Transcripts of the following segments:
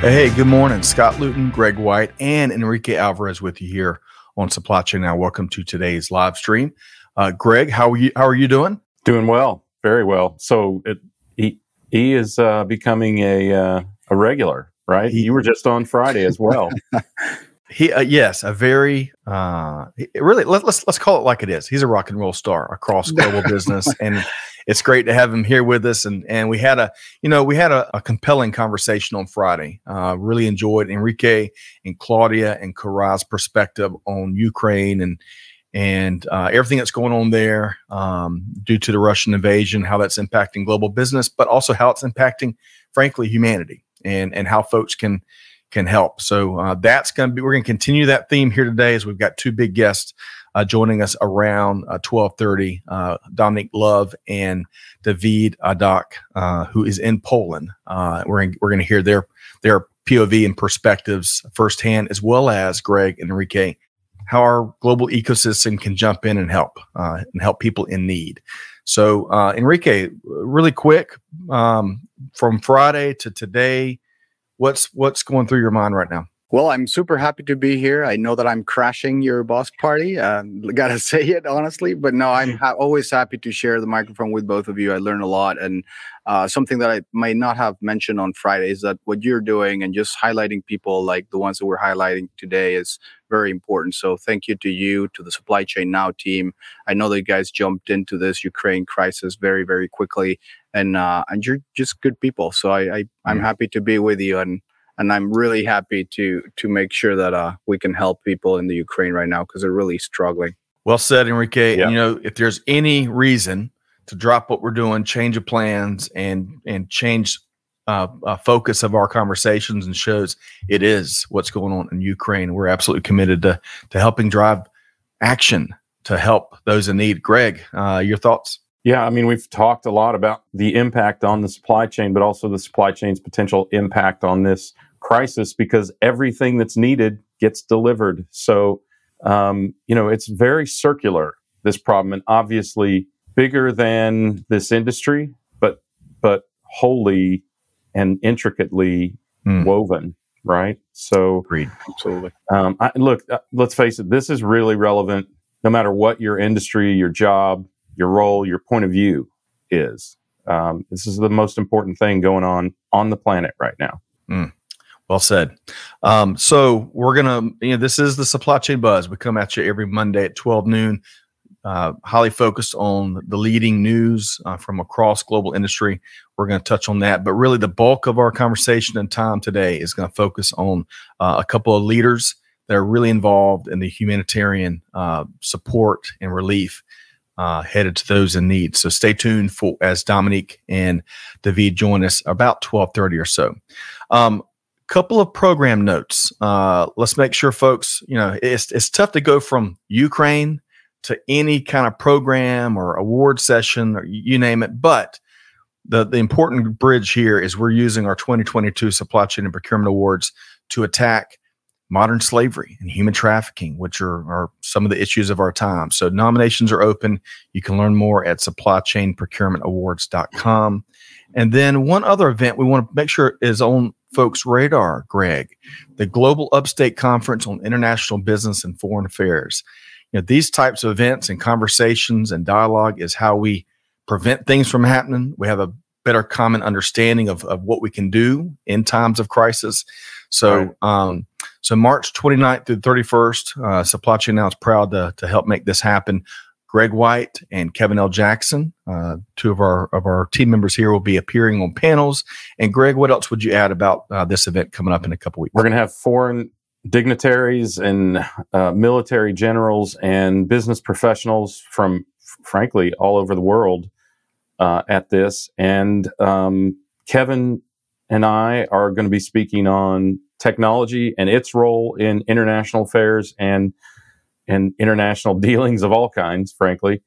Hey, good morning. Scott Luton, Greg White, and Enrique Alvarez with you here on Supply Chain Now. Welcome to today's live stream. Uh, Greg, how are you? How are you doing? Doing well, very well. So it, he he is uh, becoming a uh, a regular, right? He, you were just on Friday as well. he uh, yes, a very uh, really let, let's let's call it like it is. He's a rock and roll star across global business, and it's great to have him here with us. And and we had a you know we had a, a compelling conversation on Friday. Uh, really enjoyed Enrique and Claudia and Karai's perspective on Ukraine and and uh, everything that's going on there um, due to the Russian invasion, how that's impacting global business, but also how it's impacting, frankly, humanity and and how folks can can help. So uh, that's going to be we're going to continue that theme here today as we've got two big guests uh, joining us around uh, 1230, uh, Dominique Love and David Adak, uh, who is in Poland. Uh, we're in, we're going to hear their their POV and perspectives firsthand, as well as Greg and Enrique, how our global ecosystem can jump in and help uh, and help people in need. So, Enrique, really quick, um, from Friday to today, what's what's going through your mind right now? Well, I'm super happy to be here. I know that I'm crashing your boss party. Uh, gotta say it honestly, but no, I'm ha- always happy to share the microphone with both of you. I learn a lot, and uh, something that I might not have mentioned on Friday is that what you're doing and just highlighting people like the ones that we're highlighting today is very important. So, thank you to you, to the Supply Chain Now team. I know that you guys jumped into this Ukraine crisis very, very quickly, and uh, and you're just good people. So, I, I I'm mm-hmm. happy to be with you and and I'm really happy to to make sure that uh, we can help people in the Ukraine right now because they're really struggling. Well said, Enrique. Yeah. You know, if there's any reason to drop what we're doing, change of plans, and and change uh, uh, focus of our conversations and shows, it is what's going on in Ukraine. We're absolutely committed to to helping drive action to help those in need. Greg, uh, your thoughts? Yeah, I mean, we've talked a lot about the impact on the supply chain, but also the supply chain's potential impact on this crisis because everything that's needed gets delivered. So, um, you know, it's very circular, this problem, and obviously bigger than this industry, but, but wholly and intricately mm. woven, right? So, Agreed. absolutely. Um, I, look, uh, let's face it, this is really relevant no matter what your industry, your job, your role, your point of view is. Um, this is the most important thing going on on the planet right now. Mm. Well said. Um, so we're gonna, you know, this is the supply chain buzz. We come at you every Monday at 12 noon, uh, highly focused on the leading news uh, from across global industry. We're going to touch on that, but really the bulk of our conversation and time today is going to focus on uh, a couple of leaders that are really involved in the humanitarian uh, support and relief. Uh, headed to those in need. So stay tuned for as Dominique and David join us about 1230 or so. Um, couple of program notes. Uh, let's make sure folks, you know, it's it's tough to go from Ukraine to any kind of program or award session or you name it, but the the important bridge here is we're using our 2022 supply chain and procurement awards to attack modern slavery and human trafficking, which are, are some of the issues of our time. So nominations are open. You can learn more at supplychainprocurementawards.com. And then one other event we want to make sure is on folks' radar, Greg, the Global Upstate Conference on International Business and Foreign Affairs. You know, these types of events and conversations and dialogue is how we prevent things from happening. We have a better common understanding of, of what we can do in times of crisis. So, right. um, so March 29th through 31st, uh, Supply Chain Now is proud to, to help make this happen. Greg White and Kevin L. Jackson, uh, two of our of our team members here, will be appearing on panels. And Greg, what else would you add about uh, this event coming up in a couple weeks? We're going to have foreign dignitaries and uh, military generals and business professionals from, frankly, all over the world uh, at this. And um, Kevin and I are going to be speaking on technology and its role in international affairs and and international dealings of all kinds, frankly,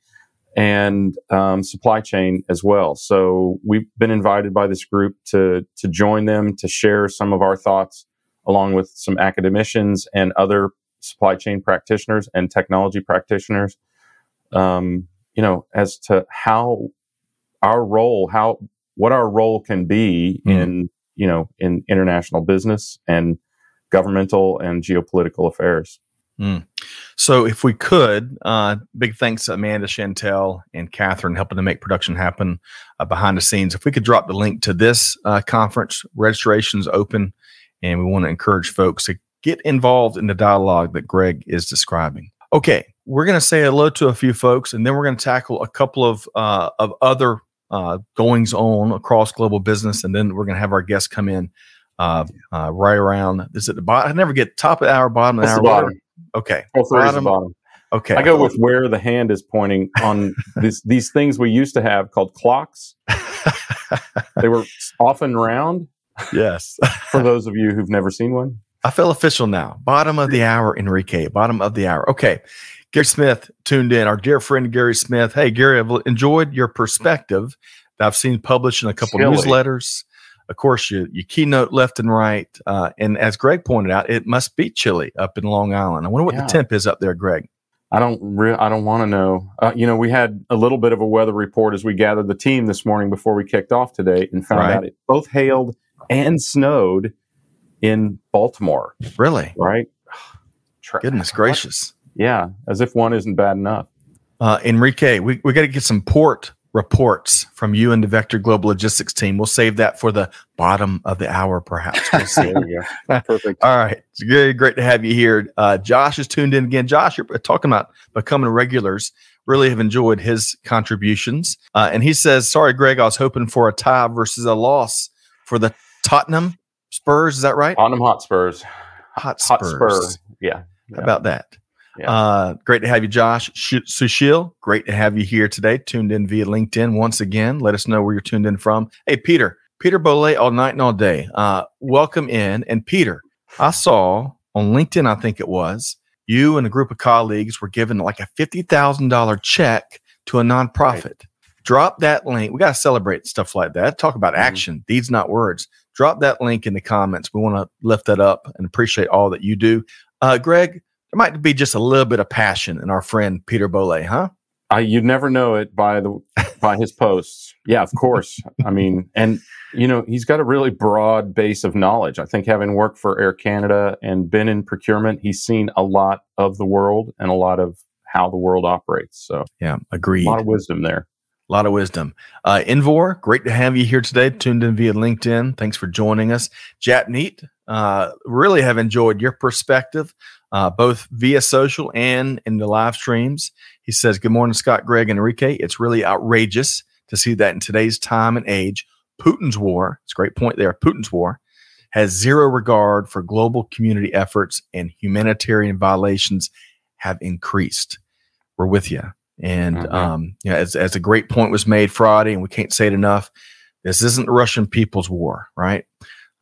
and um, supply chain as well. So we've been invited by this group to to join them to share some of our thoughts, along with some academicians and other supply chain practitioners and technology practitioners. Um, you know, as to how our role, how what our role can be mm. in you know in international business and governmental and geopolitical affairs. Mm. So, if we could, uh, big thanks to Amanda Chantel and Catherine helping to make production happen uh, behind the scenes. If we could drop the link to this uh, conference, registration's open, and we want to encourage folks to get involved in the dialogue that Greg is describing. Okay, we're going to say hello to a few folks, and then we're going to tackle a couple of uh, of other uh, goings on across global business, and then we're going to have our guests come in uh, uh, right around. Is it the bottom? I never get top of the hour, bottom of the hour. Bottom. Okay. Bottom. bottom. Okay. I go with where the hand is pointing on these these things we used to have called clocks. they were often round. Yes. For those of you who've never seen one. I feel official now. Bottom of the hour, Enrique. Bottom of the hour. Okay. Gary Smith tuned in. Our dear friend Gary Smith. Hey, Gary, I've enjoyed your perspective that I've seen published in a couple Chilly. newsletters. Of course, you, you keynote left and right. Uh, and as Greg pointed out, it must be chilly up in Long Island. I wonder what yeah. the temp is up there, Greg. I don't re- I don't want to know. Uh, you know, we had a little bit of a weather report as we gathered the team this morning before we kicked off today and found right. out it both hailed and snowed in Baltimore. Really? Right? Goodness gracious. Yeah, as if one isn't bad enough. Uh, Enrique, we, we got to get some port reports from you and the Vector Global Logistics team. We'll save that for the bottom of the hour, perhaps. We'll see. Perfect. All right. It's very great to have you here. Uh, Josh is tuned in again. Josh, you're talking about becoming regulars. Really have enjoyed his contributions. Uh, and he says, Sorry, Greg, I was hoping for a tie versus a loss for the Tottenham Spurs. Is that right? Tottenham Hotspurs. Hot Spurs. Hot Spur. Yeah. yeah. How about that? Yeah. Uh, great to have you, Josh. Sushil, great to have you here today. Tuned in via LinkedIn once again. Let us know where you're tuned in from. Hey, Peter, Peter Bolle, all night and all day. Uh, welcome in. And Peter, I saw on LinkedIn, I think it was, you and a group of colleagues were given like a $50,000 check to a nonprofit. Right. Drop that link. We got to celebrate stuff like that. Talk about mm-hmm. action, deeds, not words. Drop that link in the comments. We want to lift that up and appreciate all that you do. Uh, Greg, there might be just a little bit of passion in our friend Peter Bolle, huh? I, you'd never know it by the by his posts. Yeah, of course. I mean, and you know, he's got a really broad base of knowledge. I think having worked for Air Canada and been in procurement, he's seen a lot of the world and a lot of how the world operates. So, yeah, agreed. A lot of wisdom there. A lot of wisdom. Uh, Invor, great to have you here today. Tuned in via LinkedIn. Thanks for joining us. Japneet, uh, really have enjoyed your perspective uh, both via social and in the live streams. He says, Good morning, Scott, Greg, and Enrique. It's really outrageous to see that in today's time and age, Putin's war, it's a great point there, Putin's war has zero regard for global community efforts and humanitarian violations have increased. We're with you. And mm-hmm. um, you know, as, as a great point was made Friday, and we can't say it enough, this isn't the Russian people's war, right?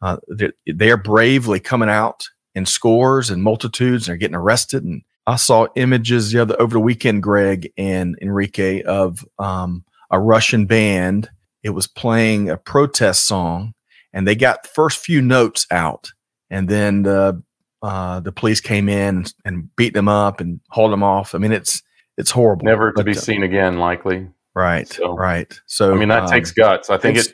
Uh, they're, they're bravely coming out in scores and multitudes and are getting arrested. And I saw images the other over the weekend, Greg and Enrique, of um, a Russian band. It was playing a protest song, and they got the first few notes out, and then the uh, the police came in and beat them up and hauled them off. I mean, it's it's horrible. Never to be uh, seen again, likely. Right. So, right. So I mean, that um, takes guts. I think it.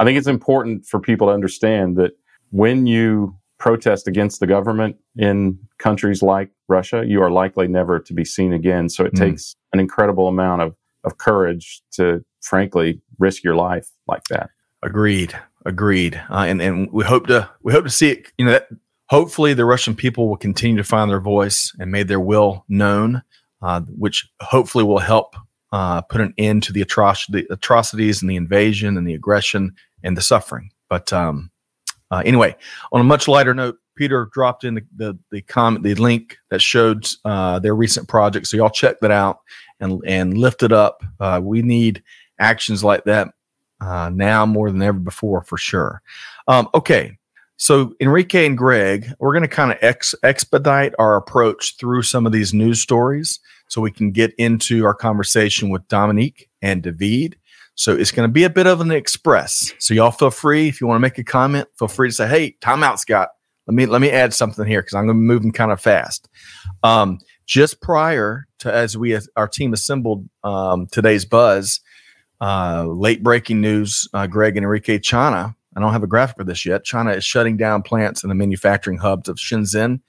I think it's important for people to understand that when you protest against the government in countries like Russia, you are likely never to be seen again. So it mm. takes an incredible amount of, of courage to, frankly, risk your life like that. Agreed. Agreed. Uh, and and we hope to we hope to see it. You know, that hopefully the Russian people will continue to find their voice and made their will known, uh, which hopefully will help uh, put an end to the, atroc- the atrocities and the invasion and the aggression and the suffering. But um, uh, anyway, on a much lighter note, Peter dropped in the the, the comment the link that showed uh, their recent project. So y'all check that out and and lift it up. Uh, we need actions like that uh, now more than ever before for sure. Um, okay, So, Enrique and Greg, we're going to kind of ex- expedite our approach through some of these news stories so we can get into our conversation with Dominique and David. So, it's going to be a bit of an express. So, y'all feel free if you want to make a comment, feel free to say, "Hey, timeout, Scott. Let me let me add something here because I'm going to be moving kind of fast." Um, just prior to as we our team assembled um, today's buzz, uh, late breaking news: uh, Greg and Enrique China I don't have a graphic for this yet. China is shutting down plants in the manufacturing hubs of Shenzhen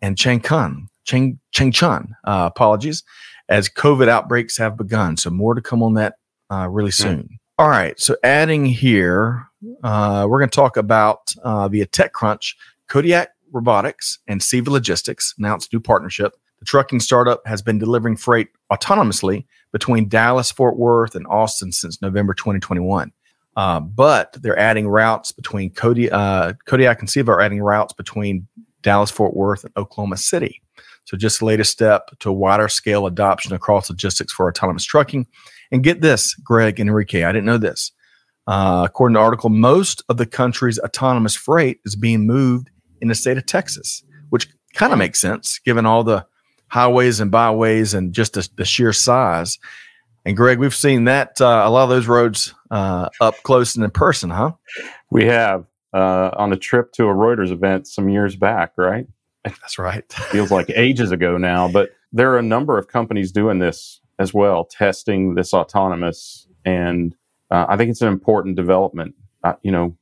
and Changchun. Cheng, Changchun, uh, apologies, as COVID outbreaks have begun. So more to come on that uh, really soon. Mm. All right. So adding here, uh, we're going to talk about uh, via TechCrunch, Kodiak Robotics and Ceva Logistics announced a new partnership. The trucking startup has been delivering freight autonomously between Dallas, Fort Worth, and Austin since November 2021. Uh, but they're adding routes between Kodiak, uh, Kodiak and Ceva are adding routes between Dallas, Fort Worth, and Oklahoma City. So just the latest step to a wider scale adoption across logistics for autonomous trucking. And get this, Greg and Enrique, I didn't know this. Uh, according to article, most of the country's autonomous freight is being moved in the state of Texas, which kind of makes sense given all the highways and byways and just the, the sheer size. And Greg, we've seen that uh, a lot of those roads uh, up close and in person, huh? We have uh, on a trip to a Reuters event some years back, right? That's right. Feels like ages ago now, but there are a number of companies doing this as well, testing this autonomous, and uh, I think it's an important development. Uh, you know,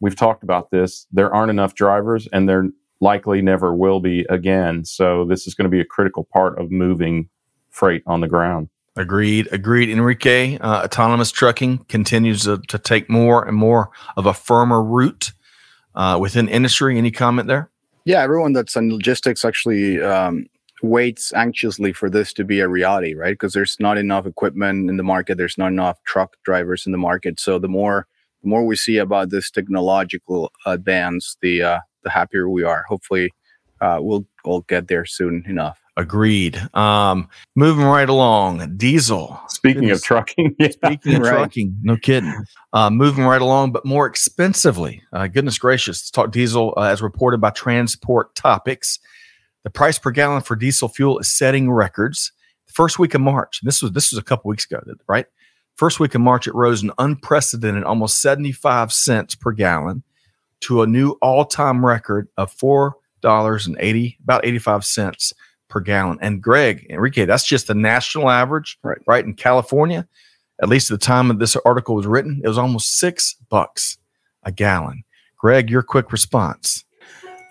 we've talked about this. There aren't enough drivers, and there likely never will be again. So this is going to be a critical part of moving freight on the ground. Agreed. Agreed. Enrique, uh, autonomous trucking continues to, to, take more and more of a firmer root uh, within industry. Any comment there? Yeah, everyone that's in logistics actually um, waits anxiously for this to be a reality, right? Because there's not enough equipment in the market. There's not enough truck drivers in the market. So the more the more we see about this technological advance, the uh, the happier we are. Hopefully, uh, we'll we'll get there soon enough. Agreed. Um, moving right along, diesel. Speaking Goodness. of trucking, yeah. speaking of right. trucking, no kidding. Uh, moving right along, but more expensively. Uh, goodness gracious, let's talk diesel. Uh, as reported by Transport Topics, the price per gallon for diesel fuel is setting records. The first week of March, this was this was a couple weeks ago, right? First week of March, it rose an unprecedented almost 75 cents per gallon to a new all-time record of four dollars and eighty about 85 cents per gallon. And Greg, Enrique, that's just the national average, right? Right in California, at least at the time of this article was written, it was almost six bucks a gallon. Greg, your quick response.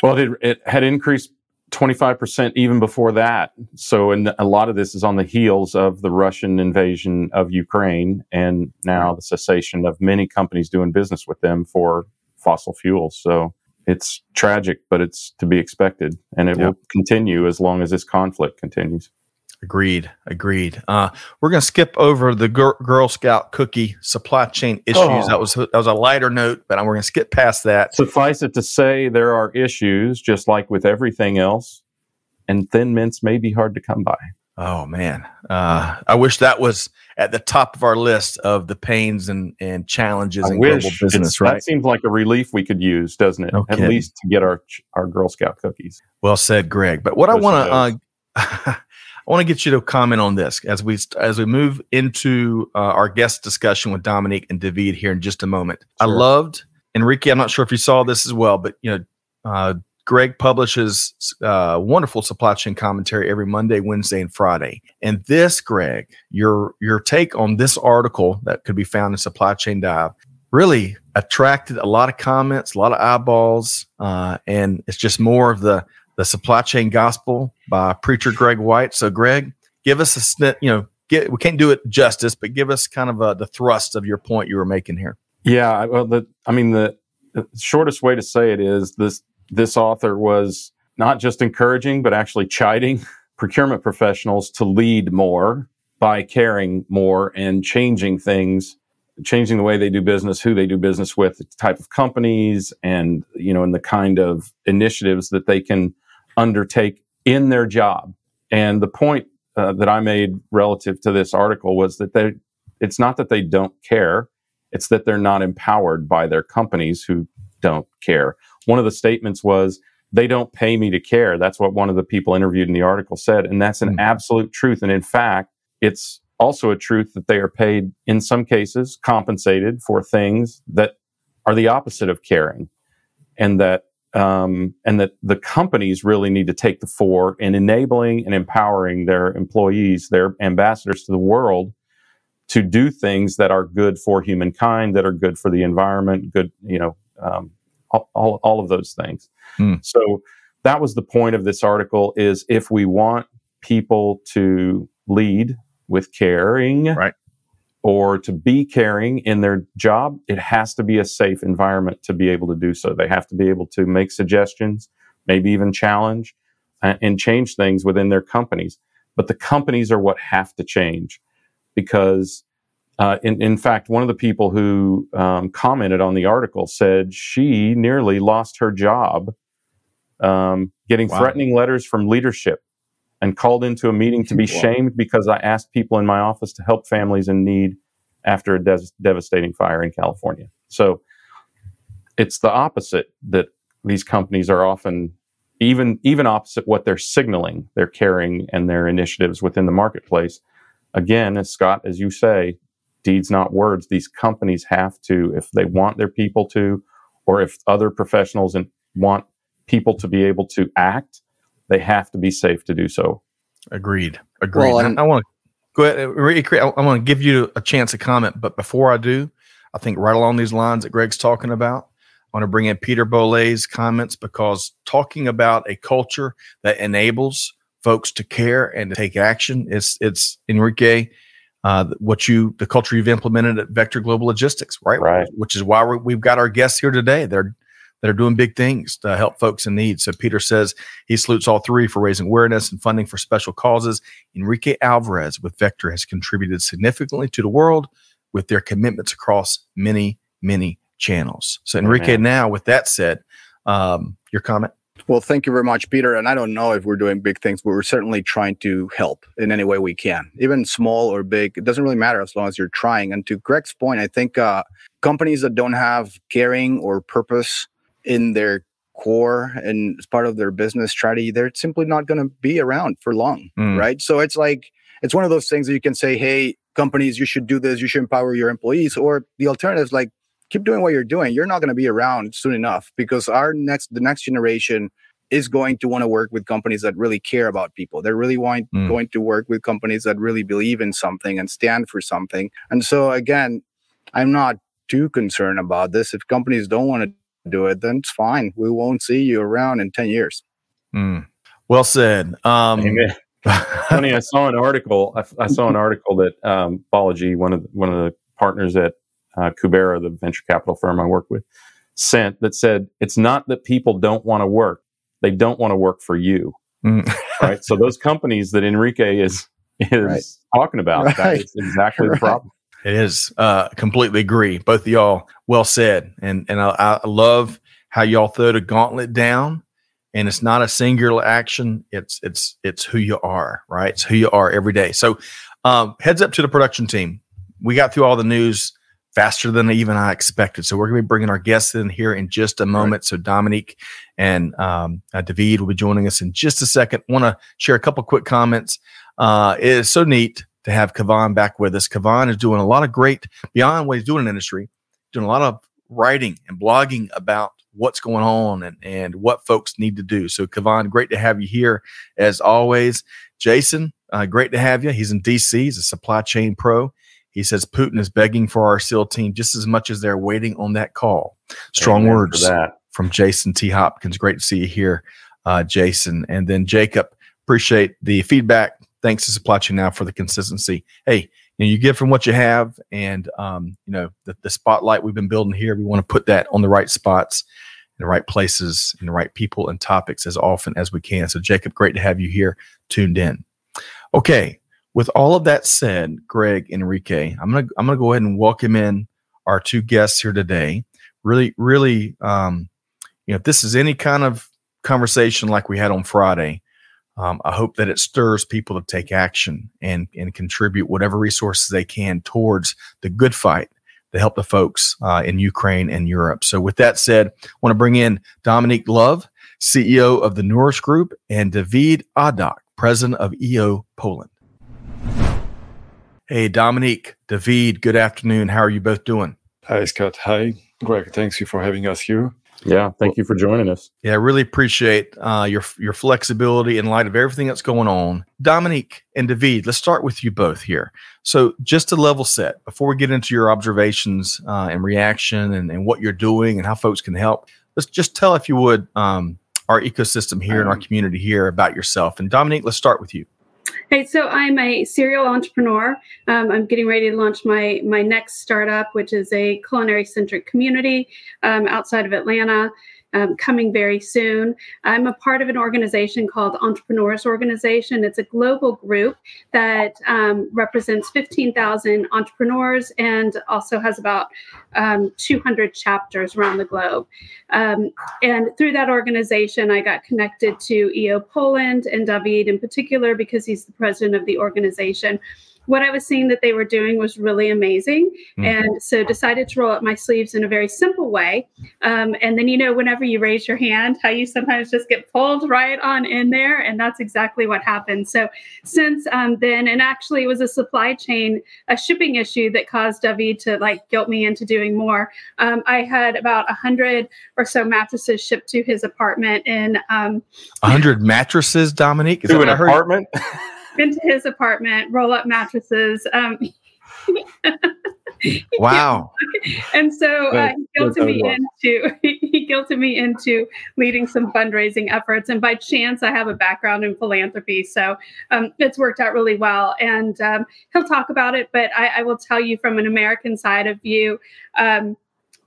Well, it, it had increased 25% even before that. So, and a lot of this is on the heels of the Russian invasion of Ukraine and now the cessation of many companies doing business with them for fossil fuels. So, it's tragic, but it's to be expected, and it yep. will continue as long as this conflict continues. Agreed. Agreed. Uh, we're going to skip over the Girl, Girl Scout cookie supply chain issues. Oh. That was that was a lighter note, but we're going to skip past that. Suffice it to say, there are issues, just like with everything else, and thin mints may be hard to come by. Oh man, uh, I wish that was at the top of our list of the pains and, and challenges I in global business. Right? That seems like a relief we could use, doesn't it? At least to get our our Girl Scout cookies. Well said, Greg. But what I want to uh, I want to get you to comment on this as we as we move into uh, our guest discussion with Dominique and David here in just a moment. Sure. I loved Enrique. I'm not sure if you saw this as well, but you know. Uh, Greg publishes uh, wonderful supply chain commentary every Monday, Wednesday, and Friday. And this, Greg, your your take on this article that could be found in Supply Chain Dive really attracted a lot of comments, a lot of eyeballs, uh, and it's just more of the the supply chain gospel by preacher Greg White. So, Greg, give us a snip. You know, get we can't do it justice, but give us kind of a, the thrust of your point you were making here. Yeah, well, the I mean the, the shortest way to say it is this this author was not just encouraging, but actually chiding procurement professionals to lead more by caring more and changing things, changing the way they do business, who they do business with, the type of companies, and you know, and the kind of initiatives that they can undertake in their job. And the point uh, that I made relative to this article was that they, it's not that they don't care, it's that they're not empowered by their companies who don't care one of the statements was, they don't pay me to care. That's what one of the people interviewed in the article said. And that's an mm. absolute truth. And in fact, it's also a truth that they are paid, in some cases, compensated for things that are the opposite of caring. And that um, and that the companies really need to take the fore in enabling and empowering their employees, their ambassadors to the world, to do things that are good for humankind, that are good for the environment, good, you know, um, all, all of those things. Mm. So that was the point of this article is if we want people to lead with caring right. Or to be caring in their job, it has to be a safe environment to be able to do so. They have to be able to make suggestions, maybe even challenge uh, and change things within their companies. But the companies are what have to change because uh, in, in fact, one of the people who um, commented on the article said she nearly lost her job um, getting wow. threatening letters from leadership and called into a meeting to be wow. shamed because I asked people in my office to help families in need after a des- devastating fire in California. So it's the opposite that these companies are often even even opposite what they're signaling, their caring and their initiatives within the marketplace. Again, as Scott, as you say, deeds, not words. These companies have to, if they want their people to, or if other professionals and want people to be able to act, they have to be safe to do so. Agreed. Agreed. Well, I, I want to go ahead. I want to give you a chance to comment, but before I do, I think right along these lines that Greg's talking about, I want to bring in Peter Bolle's comments because talking about a culture that enables folks to care and to take action, it's it's Enrique uh, what you the culture you've implemented at Vector Global Logistics, right? Right. Which is why we have got our guests here today. They're that are doing big things to help folks in need. So Peter says he salutes all three for raising awareness and funding for special causes. Enrique Alvarez with Vector has contributed significantly to the world with their commitments across many, many channels. So Enrique, now with that said, um, your comment. Well, thank you very much, Peter. And I don't know if we're doing big things, but we're certainly trying to help in any way we can, even small or big. It doesn't really matter as long as you're trying. And to Greg's point, I think uh, companies that don't have caring or purpose in their core and as part of their business strategy, they're simply not going to be around for long, mm. right? So it's like it's one of those things that you can say, "Hey, companies, you should do this. You should empower your employees," or the alternative is like keep doing what you're doing. You're not going to be around soon enough because our next, the next generation is going to want to work with companies that really care about people. They're really want, mm. going to work with companies that really believe in something and stand for something. And so again, I'm not too concerned about this. If companies don't want to do it, then it's fine. We won't see you around in 10 years. Mm. Well said. Um, Amen. Funny, I saw an article. I, I saw an article that um, Balaji, one of the, one of the partners at uh, Kubera, the venture capital firm I work with, sent that said, it's not that people don't want to work. They don't want to work for you. Mm. right. So those companies that Enrique is, is right. talking about, right. that is exactly right. the problem. It is. Uh, completely agree. Both of y'all well said. And, and I, I love how y'all throw the gauntlet down and it's not a singular action. It's, it's, it's who you are, right? It's who you are every day. So, um, heads up to the production team. We got through all the news faster than even I expected. So we're going to be bringing our guests in here in just a moment. Right. So Dominique and um, uh, David will be joining us in just a second. Want to share a couple quick comments. Uh, it is so neat to have Kavan back with us. Kavan is doing a lot of great beyond what he's doing in industry, doing a lot of writing and blogging about what's going on and, and what folks need to do. So Kavan, great to have you here as always. Jason, uh, great to have you. He's in DC. He's a supply chain pro. He says Putin is begging for our SEAL team just as much as they're waiting on that call. Strong Amen words from Jason T. Hopkins. Great to see you here, uh, Jason. And then Jacob, appreciate the feedback. Thanks to Supply Chain Now for the consistency. Hey, you, know, you give from what you have, and um, you know the, the spotlight we've been building here. We want to put that on the right spots, in the right places, in the right people and topics as often as we can. So, Jacob, great to have you here, tuned in. Okay, with all of that said, Greg Enrique, I'm gonna I'm gonna go ahead and welcome in our two guests here today. Really, really, um, you know, if this is any kind of conversation like we had on Friday, um, I hope that it stirs people to take action and and contribute whatever resources they can towards the good fight to help the folks uh, in Ukraine and Europe. So, with that said, I want to bring in Dominique Love, CEO of the Nourish Group, and David Adak, president of EO Poland. Hey, Dominique, David, good afternoon. How are you both doing? Hi, Scott. Hi, Greg. Thanks you for having us here. Yeah, thank you for joining us. Yeah, I really appreciate uh, your your flexibility in light of everything that's going on. Dominique and David, let's start with you both here. So, just to level set, before we get into your observations uh, and reaction and, and what you're doing and how folks can help, let's just tell, if you would, um, our ecosystem here and our community here about yourself. And Dominique, let's start with you. Hey, so I'm a serial entrepreneur. Um, I'm getting ready to launch my my next startup, which is a culinary centric community um, outside of Atlanta um, coming very soon. I'm a part of an organization called Entrepreneurs Organization. It's a global group that um, represents 15,000 entrepreneurs and also has about um, 200 chapters around the globe. Um, and through that organization, I got connected to EO Poland and David in particular because he's the president of the organization what I was seeing that they were doing was really amazing. Mm-hmm. And so decided to roll up my sleeves in a very simple way. Um, and then, you know, whenever you raise your hand, how you sometimes just get pulled right on in there. And that's exactly what happened. So since um, then, and actually it was a supply chain, a shipping issue that caused David to like guilt me into doing more. Um, I had about a hundred or so mattresses shipped to his apartment in um, a hundred mattresses, Dominique? Is to an apartment? into his apartment, roll up mattresses. Um, wow. and so uh, he guilted me into he guilted me into leading some fundraising efforts. And by chance, I have a background in philanthropy, so um, it's worked out really well. And um, he'll talk about it, but I, I, will tell you from an American side of view. Um,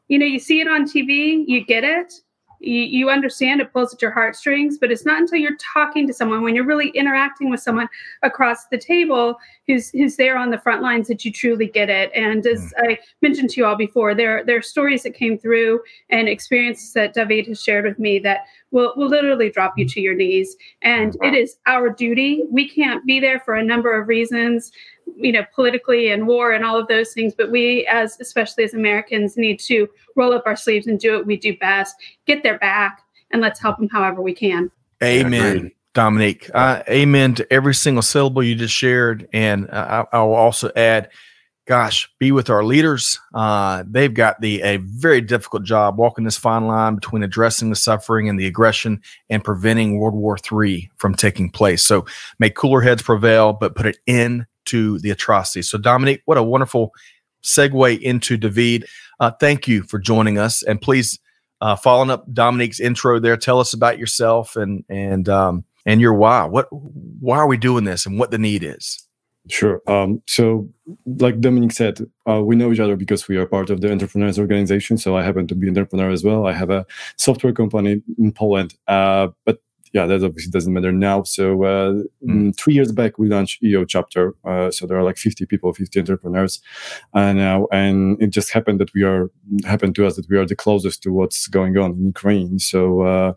you know, you see it on TV, you get it, you, you understand it pulls at your heartstrings, but it's not until you're talking to someone, when you're really interacting with someone across the table who's who's there on the front lines that you truly get it. And as mm. I mentioned to you all before, there there are stories that came through and experiences that David has shared with me that will will literally drop you to your knees. And it is our duty. We can't be there for a number of reasons you know politically and war and all of those things but we as especially as americans need to roll up our sleeves and do what we do best get their back and let's help them however we can amen dominique uh, amen to every single syllable you just shared and uh, I, I, will also add gosh be with our leaders uh, they've got the a very difficult job walking this fine line between addressing the suffering and the aggression and preventing world war iii from taking place so may cooler heads prevail but put an end to the atrocities. So, Dominique, what a wonderful segue into David. Uh, thank you for joining us, and please, uh, following up Dominique's intro there, tell us about yourself and and um, and your why. What why are we doing this, and what the need is. Sure. Um, so, like Dominique said, uh, we know each other because we are part of the entrepreneurs organization. So, I happen to be an entrepreneur as well. I have a software company in Poland, uh, but yeah, that obviously doesn't matter now. So uh, mm. three years back, we launched EO chapter. Uh, so there are like 50 people, 50 entrepreneurs, and now and it just happened that we are happened to us that we are the closest to what's going on in Ukraine. So uh,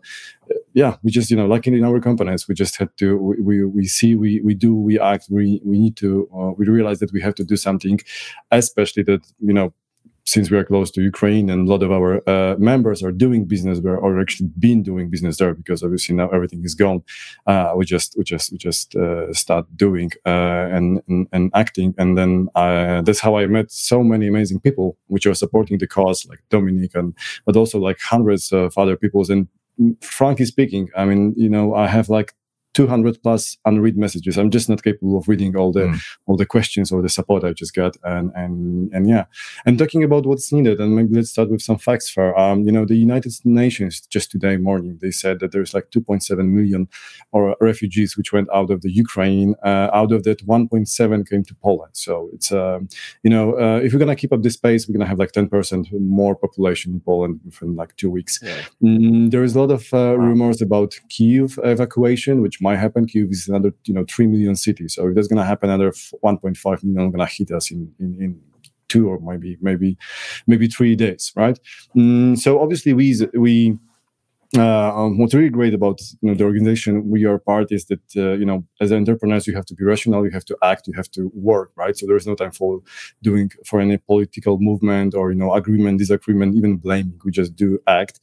yeah, we just you know like in our companies, we just had to we we, we see we we do we act we we need to uh, we realize that we have to do something, especially that you know since we are close to Ukraine and a lot of our uh, members are doing business there or actually been doing business there because obviously now everything is gone. Uh, we just we just we just uh, start doing uh, and, and, and acting, and then uh, that's how I met so many amazing people which are supporting the cause, like Dominique, and but also like hundreds of other people. And frankly speaking, I mean, you know, I have like 200 plus unread messages. I'm just not capable of reading all the mm. all the questions or the support I just got. And and and yeah, and talking about what's needed, and maybe let's start with some facts. For um, you know, the United Nations just today morning they said that there's like 2.7 million or refugees which went out of the Ukraine. Uh, out of that, 1.7 came to Poland. So it's um, you know, uh, if we're gonna keep up this pace, we're gonna have like 10% more population in Poland within like two weeks. Yeah. Mm, there is a lot of uh, rumors about Kiev evacuation, which might happen. Kyiv is another, you know, three million city. So if that's going to happen, another 1.5 million going to hit us in, in, in two or maybe maybe maybe three days, right? Mm, so obviously we we uh, um, what's really great about you know, the organization we are part is that uh, you know as entrepreneurs you have to be rational you have to act you have to work right? So there's no time for doing for any political movement or you know agreement disagreement even blaming. We just do act.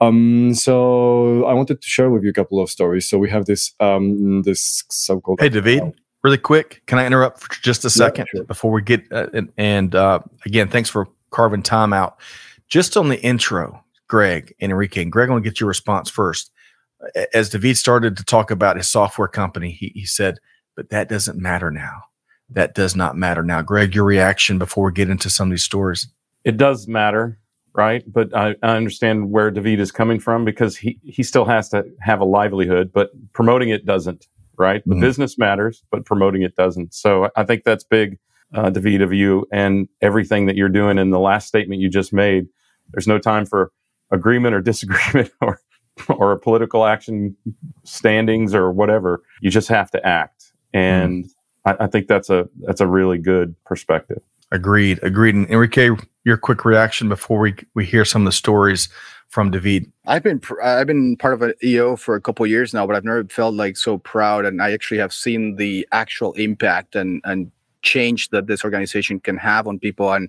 Um, so i wanted to share with you a couple of stories. So we have this um, this so-called hey david uh, really quick can i interrupt for just a second yeah, sure. before we get uh, and, and uh, again thanks for carving time out. Just on the intro Greg and Enrique. And Greg, I want to get your response first. As David started to talk about his software company, he, he said, but that doesn't matter now. That does not matter now. Greg, your reaction before we get into some of these stories. It does matter, right? But I, I understand where David is coming from because he, he still has to have a livelihood, but promoting it doesn't, right? The Mhm. business matters, but promoting it doesn't. So I think that's big, uh, David, of you and everything that you're doing. In the last statement you just made, there's no time for agreement or disagreement or or a political action standings or whatever. You just have to act, and I, I think that's a that's a really good perspective. Agreed. Agreed. And Enrique, your quick reaction before we we hear some of the stories from David. I've been pr- I've been part of an EO for a couple years now, but I've never felt like so proud, and I actually have seen the actual impact and and change that this organization can have on people. And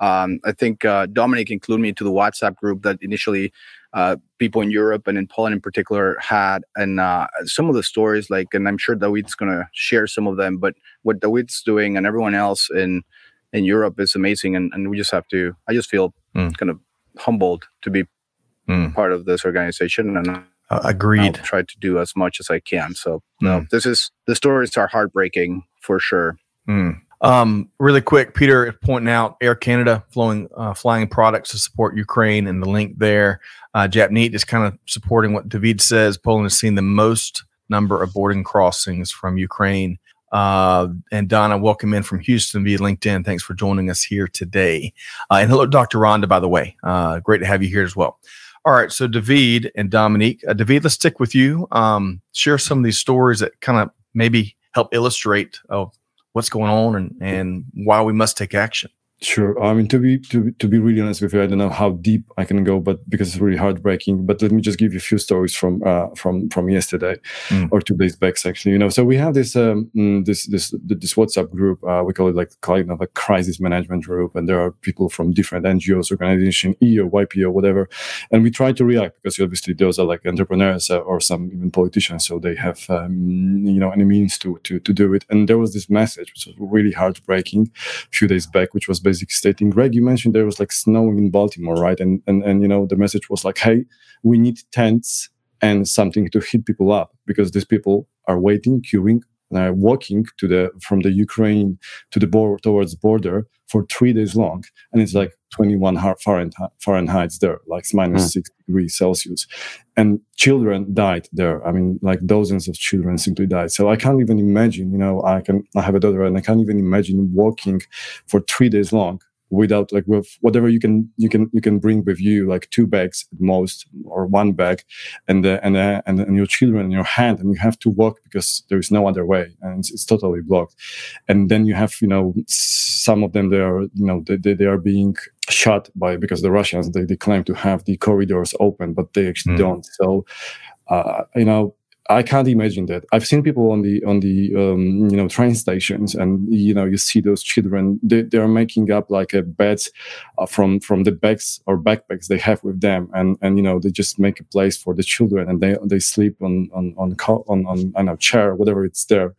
um, I think uh, Dominique included me to the WhatsApp group that initially uh, people in Europe and in Poland in particular had, and uh, some of the stories like, and I'm sure David's gonna share some of them, but what David's doing and everyone else in in Europe is amazing, and, and we just have to. I just feel Mm. kind of humbled to be Mm. part of this organization and Uh, I'll agreed. try to do as much as I can. So no, Mm. this is the stories are heartbreaking for sure. Um, really quick, Peter pointing out Air Canada flowing, uh, flying products to support Ukraine and the link there. Uh, Japneet is kind of supporting what David says. Poland has seen the most number of boarding crossings from Ukraine. Uh, and Donna, welcome in from Houston via LinkedIn. Thanks for joining us here today. Uh, and hello, Dr. Rhonda, by the way. Uh, great to have you here as well. All right, so David and Dominique. Uh, David, let's stick with you. Um, share some of these stories that kind of maybe help illustrate uh, what's going on and, and why we must take action. Sure. I mean, to be to to be really honest with you, I don't know how deep I can go, but because it's really heartbreaking. But let me just give you a few stories from uh, from from yesterday Mm. or two days back, actually. You know, so we have this um, mm, this this this WhatsApp group. Uh, we call it like kind of a crisis management group, and there are people from different NGOs, organization, EO, YPO, whatever, and we try to react because obviously those are like entrepreneurs uh, or some even politicians, so they have um, you know any means to to to do it. And there was this message which was really heartbreaking a few days back, which was basically stating, Greg, you mentioned there was like snowing in Baltimore, right? And and and you know the message was like, hey, we need tents and something to hit people up because these people are waiting, queuing, and walking to the from the Ukraine to the border towards the border for three days long, and it's like 21 Fahrenheit, Fahrenheit there, like minus Mm. six degrees Celsius, and children died there. I mean, like dozens of children simply died. So I can't even imagine. You know, I can I have a daughter, and I can't even imagine walking for three days long without like with whatever you can you can you can bring with you like two bags at most or one bag and uh, and, uh, and and your children in your hand and you have to walk because there is no other way and it's, it's totally blocked and then you have you know some of them they are you know they, they, they are being shot by because the russians they, they claim to have the corridors open but they actually Mm. don't so uh, you know I can't imagine that. I've seen people on the on the um, you know train stations, and you know you see those children. They, they are making up like a bed uh, from from the bags or backpacks they have with them, and and you know they just make a place for the children, and they they sleep on on on co- on, on, on a chair, whatever it's there.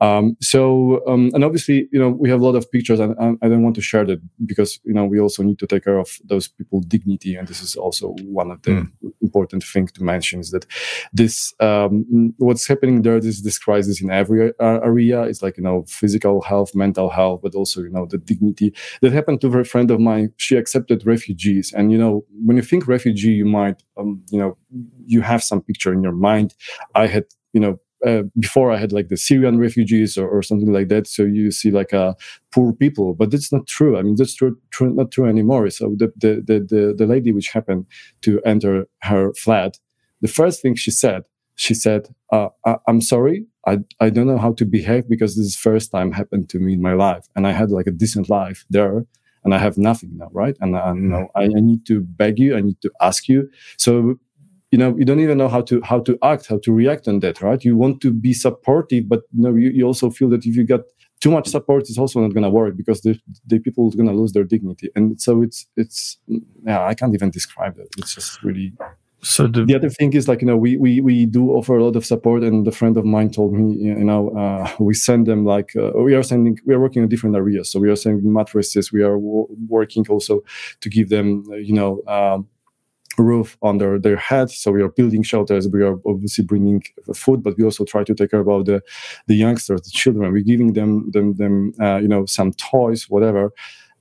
Um, so um, and obviously you know we have a lot of pictures, and, and I don't want to share that because you know we also need to take care of those people's dignity, and this is also one of the Mm. important things to mention is that this um, what's happening there is this crisis in every area it's like you know physical health mental health but also you know the dignity that happened to a friend of mine she accepted refugees and you know when you think refugee you might um, you know you have some picture in your mind i had you know uh, before I had like the Syrian refugees or, or something like that. So you see like uh, poor people, but that's not true. I mean, that's true, true, not true anymore. So the, the, the, the lady which happened to enter her flat, the first thing she said, she said, uh, I, I'm sorry. I, I don't know how to behave because this is first time happened to me in my life. And I had like a decent life there and I have nothing now. Right. And, uh, you know, I, I need to beg you. I need to ask you. So you know you don't even know how to how to act how to react on that right you want to be supportive but you know you, you also feel that if you got too much support it's also not going to work because the, the people are going to lose their dignity and so it's it's yeah i can't even describe it it's just really so the, the, other thing is like you know we, we we do offer a lot of support and a friend of mine told me you know uh, we send them like uh, we are sending we are working in different areas so we are sending mattresses we are working also to give them you know um, roof under their head. So we are building shelters. We are obviously bringing food, but we also try to take care about the the youngsters, the children. We're giving them them them uh, you know some toys, whatever.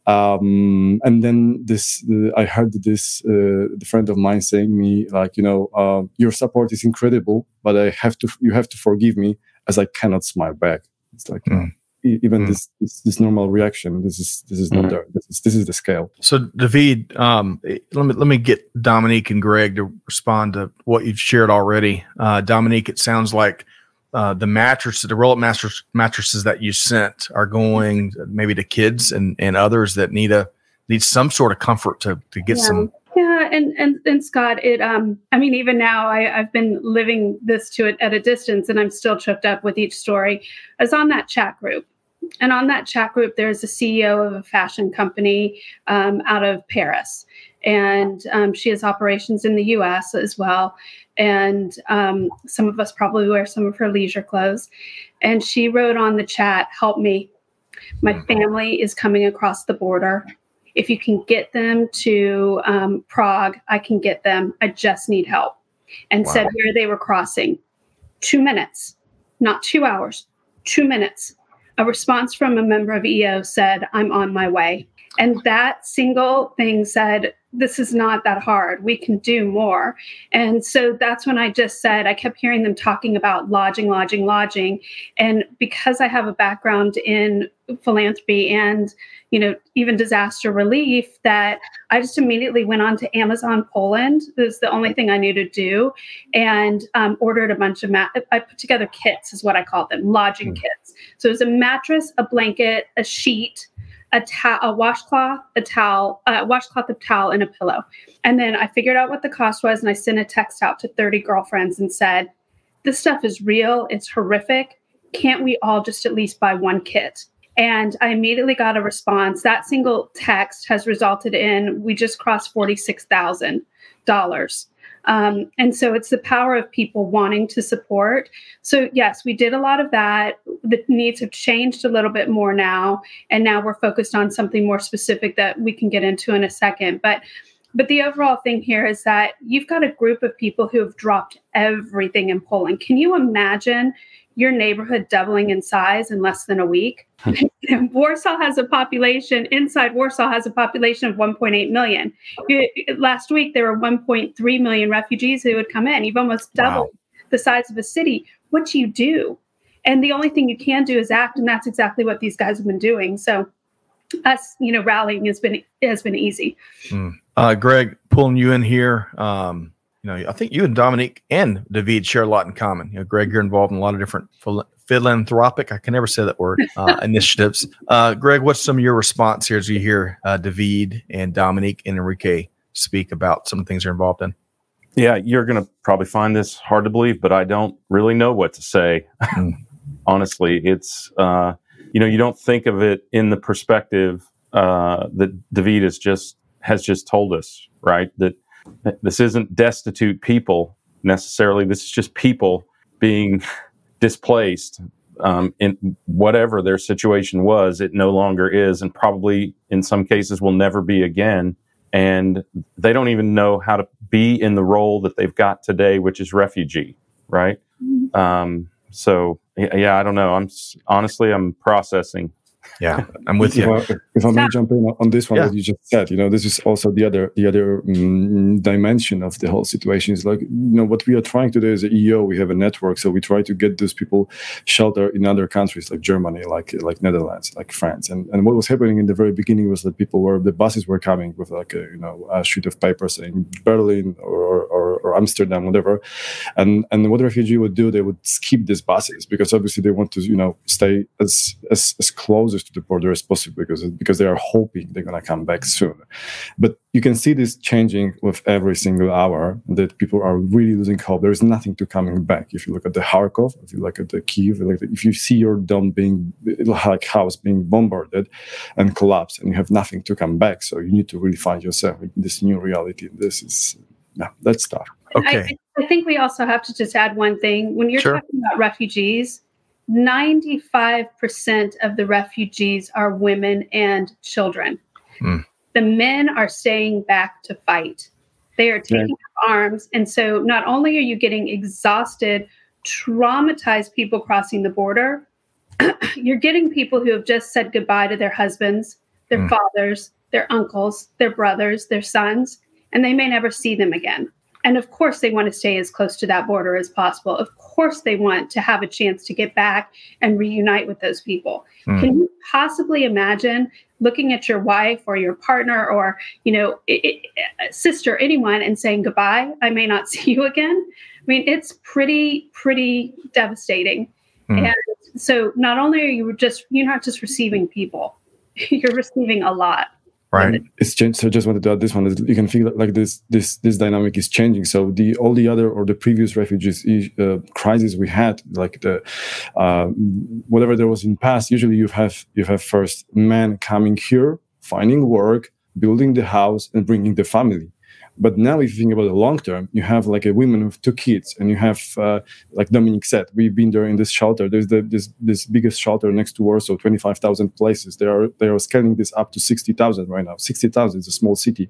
Um, and then this, uh, I heard this uh, the friend of mine saying me like, you know, uh, your support is incredible, but I have to, you have to forgive me as I cannot smile back. It's like. Mm even mm. this, this, this normal reaction this is this is not mm. there this is, this is the scale so david um, let me let me get dominique and greg to respond to what you've shared already uh, dominique it sounds like uh, the mattresses the roll-up mattress, mattresses that you sent are going maybe to kids and and others that need a need some sort of comfort to to get yeah. some yeah and and and scott it um i mean even now i i've been living this to it at a distance and i'm still tripped up with each story i was on that chat group and on that chat group, there's a CEO of a fashion company um, out of Paris. And um, she has operations in the US as well. And um, some of us probably wear some of her leisure clothes. And she wrote on the chat, Help me. My mm-hmm. family is coming across the border. If you can get them to um, Prague, I can get them. I just need help. And wow. said where they were crossing. Two minutes, not two hours, two minutes a response from a member of EO said, I'm on my way. And that single thing said, This is not that hard. We can do more. And so that's when I just said, I kept hearing them talking about lodging, lodging, lodging. And because I have a background in philanthropy and you know even disaster relief that i just immediately went on to amazon poland it was the only thing i knew to do and um, ordered a bunch of mat i put together kits is what i call them lodging mm. kits so it was a mattress a blanket a sheet a, ta- a washcloth, a towel, a washcloth, a towel, and a pillow. And then I figured out what the cost was, and I sent a text out to 30 girlfriends and said, "This stuff is real. It's horrific. Can't we all just at least buy one kit?" And I immediately got a response. That single text has resulted in we just crossed $46,000. Um, and so it's the power of people wanting to support. So, yes, we did a lot of that. The needs have changed a little bit more now. And now we're focused on something more specific that we can get into in a second. But but the overall thing here is that you've got a group of people who have dropped everything in Poland. Can you imagine your neighborhood doubling in size in less than a week. Warsaw has a population, inside Warsaw has a population of 1.8 million. last week, there were 1.3 million refugees who would come in. You've almost doubled wow. the size of a city. What do you do? And the only thing you can do is act, and that's exactly what these guys have been doing. So, us, you know, rallying has been has been easy. Mm. Uh, Greg, pulling you in here. Um, you know, I think you and Dominique and David share a lot in common. You know, Greg, you're involved in a lot of different philanthropic, I can never say that word, uh, initiatives. Uh, Greg, what's some of your response here as you hear uh, David and Dominique and Enrique speak about some of the things they're involved in? Yeah, you're going to probably find this hard to believe, but I don't really know what to say. Mm. Honestly, it's, uh, you know, you don't think of it in the perspective uh, that David has just has just told us, right? That this isn't destitute people necessarily. This is just people being displaced um, in whatever their situation was. It no longer is, and probably in some cases will never be again. And they don't even know how to be in the role that they've got today, which is refugee, right? Mm-hmm. Um, so yeah, I don't know. I'm honestly, I'm processing yeah, I'm with you. If, if I may jump in on this one, yeah. what you just said, you know, this is also the other the other um, dimension of the whole situation. Is like, you know, what we are trying to do as a EO, we have a network, so we try to get those people shelter in other countries like Germany, like like Netherlands, like France. And and what was happening in the very beginning was that people were the buses were coming with like a you know a sheet of paper saying Berlin or or, or Amsterdam, whatever. And and what the refugee would do, they would skip these buses because obviously they want to you know stay as as as close closest to the border as possible because because they are hoping they're gonna come back soon. But you can see this changing with every single hour that people are really losing hope. There is nothing to coming back. If you look at the Kharkov, if you look at the Kiev, if you see your dome being like house being bombarded and collapse, and you have nothing to come back, so you need to really find yourself in this new reality. This is yeah, that's tough. Okay. I, I, think we also have to just add one thing. When you're sure. talking about refugees, 95% of the refugees are women and children. Mm. The men are staying back to fight. They are taking up arms. And so not only are you getting exhausted, traumatized people crossing the border, you're getting people who have just said goodbye to their husbands, their mm. fathers, their uncles, their brothers, their sons, and they may never see them again. And of course, they want to stay as close to that border as possible. Of course, they want to have a chance to get back and reunite with those people. Mm. Can you possibly imagine looking at your wife or your partner or, you know, it, it, sister, anyone, and saying goodbye? I may not see you again. I mean, it's pretty, pretty devastating. Mm. And so, not only are you just, you're not just receiving people, you're receiving a lot right. It's changed so i just wanted to add this one you can feel like this this this dynamic is changing. So the all the other or the previous refugees uh, crises we had like the uh, whatever there was in past usually you have you have first men coming here finding work building the house and bringing the family but now, if you think about the long term, you have like a woman with two kids, and you have, uh, like Dominique said, we've been there in this shelter. There's the, this this biggest shelter next to Warsaw, twenty five thousand places. They are they are scaling this up to sixty thousand right now. Sixty thousand is a small city,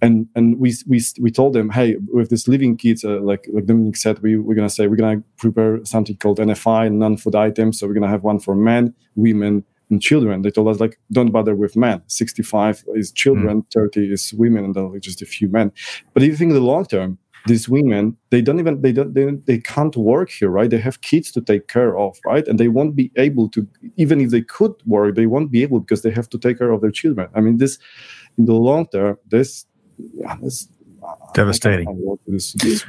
and and we we we told them, hey, with this living kits, uh, like like Dominique said, we we're gonna say we're gonna prepare something called NFI, non food items. So we're gonna have one for men, women, children. They told us like, don't bother with men. 65 is children, mm. 30 is women, and then just a few men. But if you think in the long term, these women they don't even they don't they, they can't work here right they have kids to take care of right and they won't be able to even if they could work they won't be able because they have to take care of their children i mean this in the long term this yeah this devastating this, this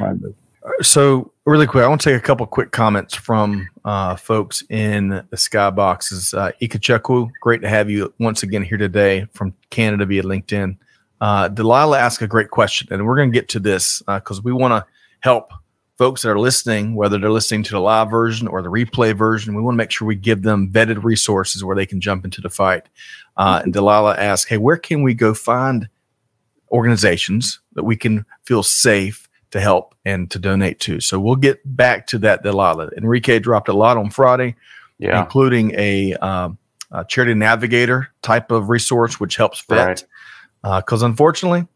so really quick, I want to take a couple quick comments from uh, folks in the skyboxes. Uh, Ikacheku, great to have you once again here today from Canada via LinkedIn. Uh, Delilah asked a great question, and we're going to get to this because uh, we want to help folks that are listening, whether they're listening to the live version or the replay version. We want to make sure we give them vetted resources where they can jump into the fight. Uh, and Delilah asked, "Hey, where can we go find organizations that we can feel safe?" To help and to donate to. So we'll get back to that, Delilah. Enrique dropped a lot on Friday, yeah. including a, um, a charity navigator type of resource, which helps vet. Because right. uh, unfortunately,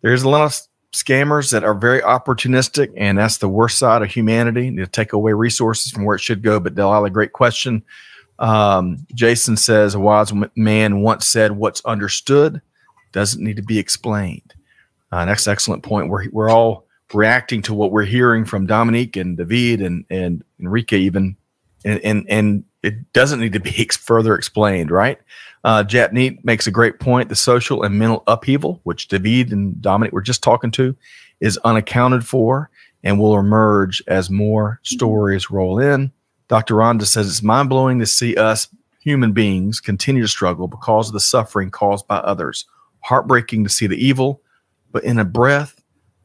there's a lot of scammers that are very opportunistic, and that's the worst side of humanity to take away resources from where it should go. But Delilah, great question. Um, Jason says a wise man once said, "What's understood doesn't need to be explained." Uh, that's excellent point. We're we're all reacting to what we're hearing from Dominique and David and and Enrique even, and and, and it doesn't need to be ex- further explained, right? Uh, Japneet makes a great point. The social and mental upheaval, which David and Dominique were just talking to, is unaccounted for and will emerge as more stories roll in. Dr. Rhonda says it's mind blowing to see us human beings continue to struggle because of the suffering caused by others. Heartbreaking to see the evil, but in a breath,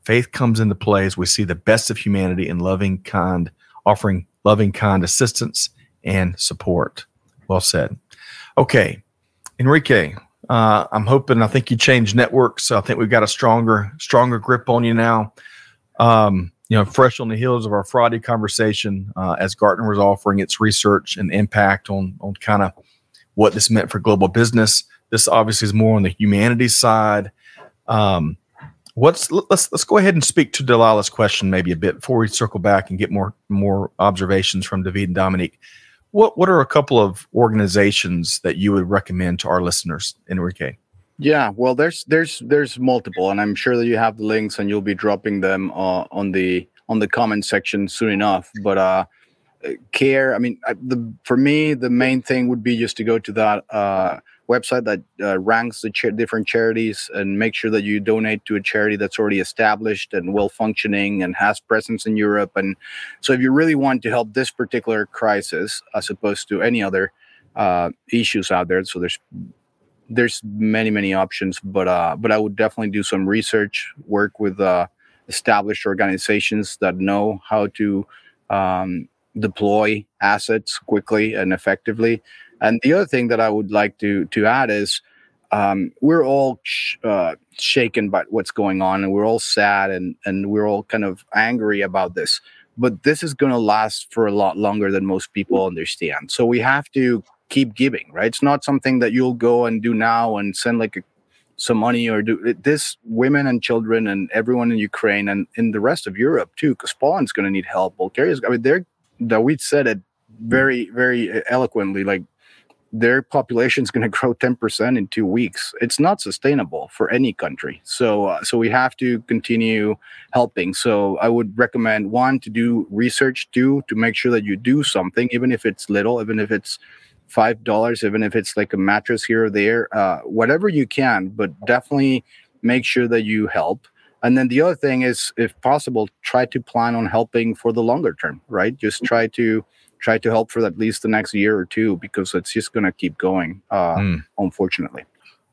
faith comes into play as we see the best of humanity in loving, kind, offering loving, kind assistance and support. Well said. Okay, Enrique, uh, I'm hoping. I think you changed networks, so I think we've got a stronger, stronger grip on you now. Um, you know, fresh on the heels of our Friday conversation, uh, as Gartner was offering its research and impact on on kind of what this meant for global business. This obviously is more on the humanities side. Um, What's let's let's go ahead and speak to Delilah's question maybe a bit before we circle back and get more more observations from David and Dominique. What what are a couple of organizations that you would recommend to our listeners, Enrique? Yeah, well, there's there's there's multiple, and I'm sure that you have the links, and you'll be dropping them uh, on the on the comment section soon enough. But uh, care, I mean, I, the for me, the main thing would be just to go to that uh, website that uh, ranks the cha- different charities and make sure that you donate to a charity that's already established and well functioning and has presence in Europe. And so, if you really want to help this particular crisis, as opposed to any other, uh, issues out there. So there's there's many many options, but uh, but I would definitely do some research, work with uh, established organizations that know how to um, deploy assets quickly and effectively. And the other thing that I would like to to add is um, we're all sh- uh, shaken by what's going on, and we're all sad, and and we're all kind of angry about this. But this is going to last for a lot longer than most people understand. So we have to keep giving, right? It's not something that you'll go and do now and send like a, some money or do this. Women and children and everyone in Ukraine and in the rest of Europe too, because Poland's going to need help. Bulgaria's. I mean, they're David said it very very eloquently. Like their population is going to grow 10% in two weeks. It's not sustainable for any country. So, uh, so we have to continue helping. So, I would recommend one to do research, two to make sure that you do something, even if it's little, even if it's five dollars, even if it's like a mattress here or there, uh, whatever you can. But definitely make sure that you help. And then the other thing is, if possible, try to plan on helping for the longer term. Right? Just try to try to help for at least the next year or two because it's just going to keep going, uh, mm. unfortunately.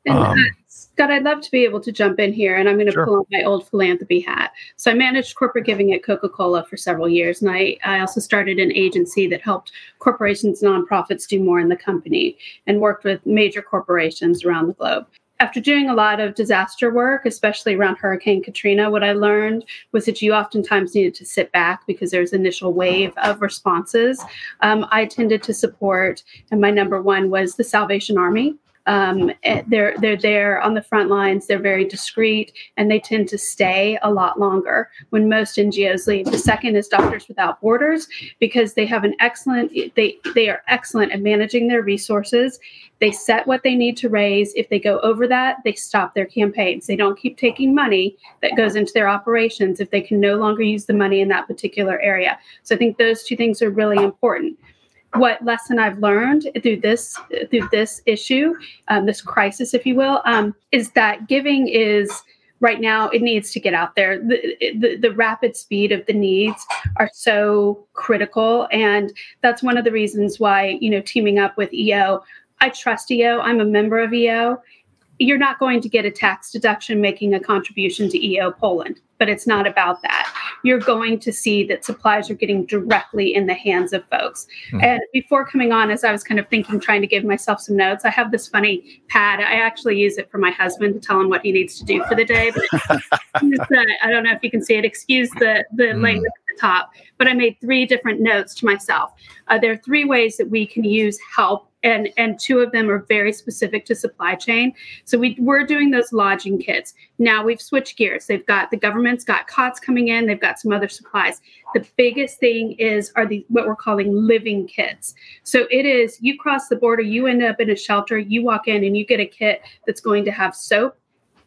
Um, Scott, I'd love to be able to jump in here, and I'm going to sure. pull on my old philanthropy hat. So I managed corporate giving at Coca-Cola for several years, and I, I also started an agency that helped corporations, nonprofits do more in the company, and worked with major corporations around the globe after doing a lot of disaster work, especially around Hurricane Katrina, what I learned was that you oftentimes needed to sit back because there's an initial wave of responses. Um, I tended to support, and my number one was the Salvation Army. Um, eh, they're they're there on the front lines. They're very discreet, and they tend to stay a lot longer when most NGOs leave. The second is Doctors Without Borders because they have an excellent they they are excellent at managing their resources. They set what they need to raise. If they go over that, they stop their campaigns. They don't keep taking money that goes into their operations if they can no longer use the money in that particular area. So I think those two things are really important what lesson I've learned through this through this issue, um, this crisis, if you will, um, is that giving is right now it needs to get out there. The, the, the rapid speed of the needs are so critical, and that's one of the reasons why you know teaming up with EO. I trust EO. I'm a member of EO. You're not going to get a tax deduction making a contribution to EO Poland but it's not about that. You're going to see that supplies are getting directly in the hands of folks. Mm-hmm. And before coming on, as I was kind of thinking, trying to give myself some notes, I have this funny pad. I actually use it for my husband to tell him what he needs to do for the day. But I don't know if you can see it. Excuse the the mm. language top. But I made three different notes to myself. Uh, there are three ways that we can use help and and two of them are very specific to supply chain. So we we're doing those lodging kits. Now we've switched gears. They've got the government's got cots coming in. They've got some other supplies. The biggest thing is are the what we're calling living kits. So it is you cross the border you end up in a shelter you walk in and you get a kit that's going to have soap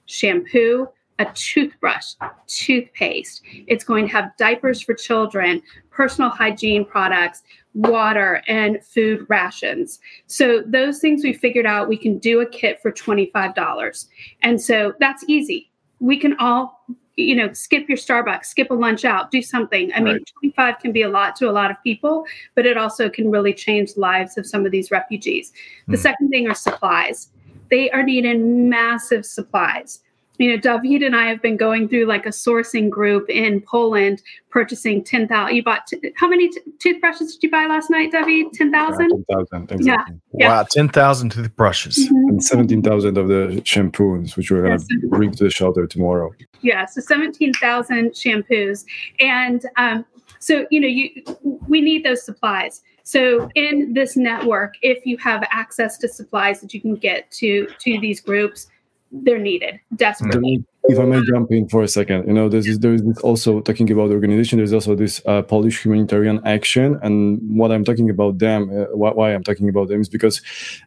shampoo a toothbrush, toothpaste. It's going to have diapers for children, personal hygiene products, water, and food rations. So, those things we figured out we can do a kit for $25. And so that's easy. We can all you know skip your starbucks skip a lunch out do something i right. mean 25 can be a lot to a lot of people but it also can really change the lives of some of these refugees the mm. second thing are supplies they are needing massive supplies you know, David and I have been going through like a sourcing group in Poland, purchasing 10,000. You bought, t- how many t- toothbrushes did you buy last night, David? 10,000? Yeah, 10,000. Exactly. Yeah. yeah. Wow, 10,000 toothbrushes. Mm-hmm. And 17,000 of the shampoos, which we're going to yes. bring to the shelter tomorrow. Yeah, so 17,000 shampoos. And um, so, you know, you we need those supplies. So in this network, if you have access to supplies that you can get to to these groups, they're needed desperately if I may jump in for a second, you know, there's there's also talking about the organization. There's also this uh, Polish humanitarian action, and what I'm talking about them, uh, why, I'm talking about them is because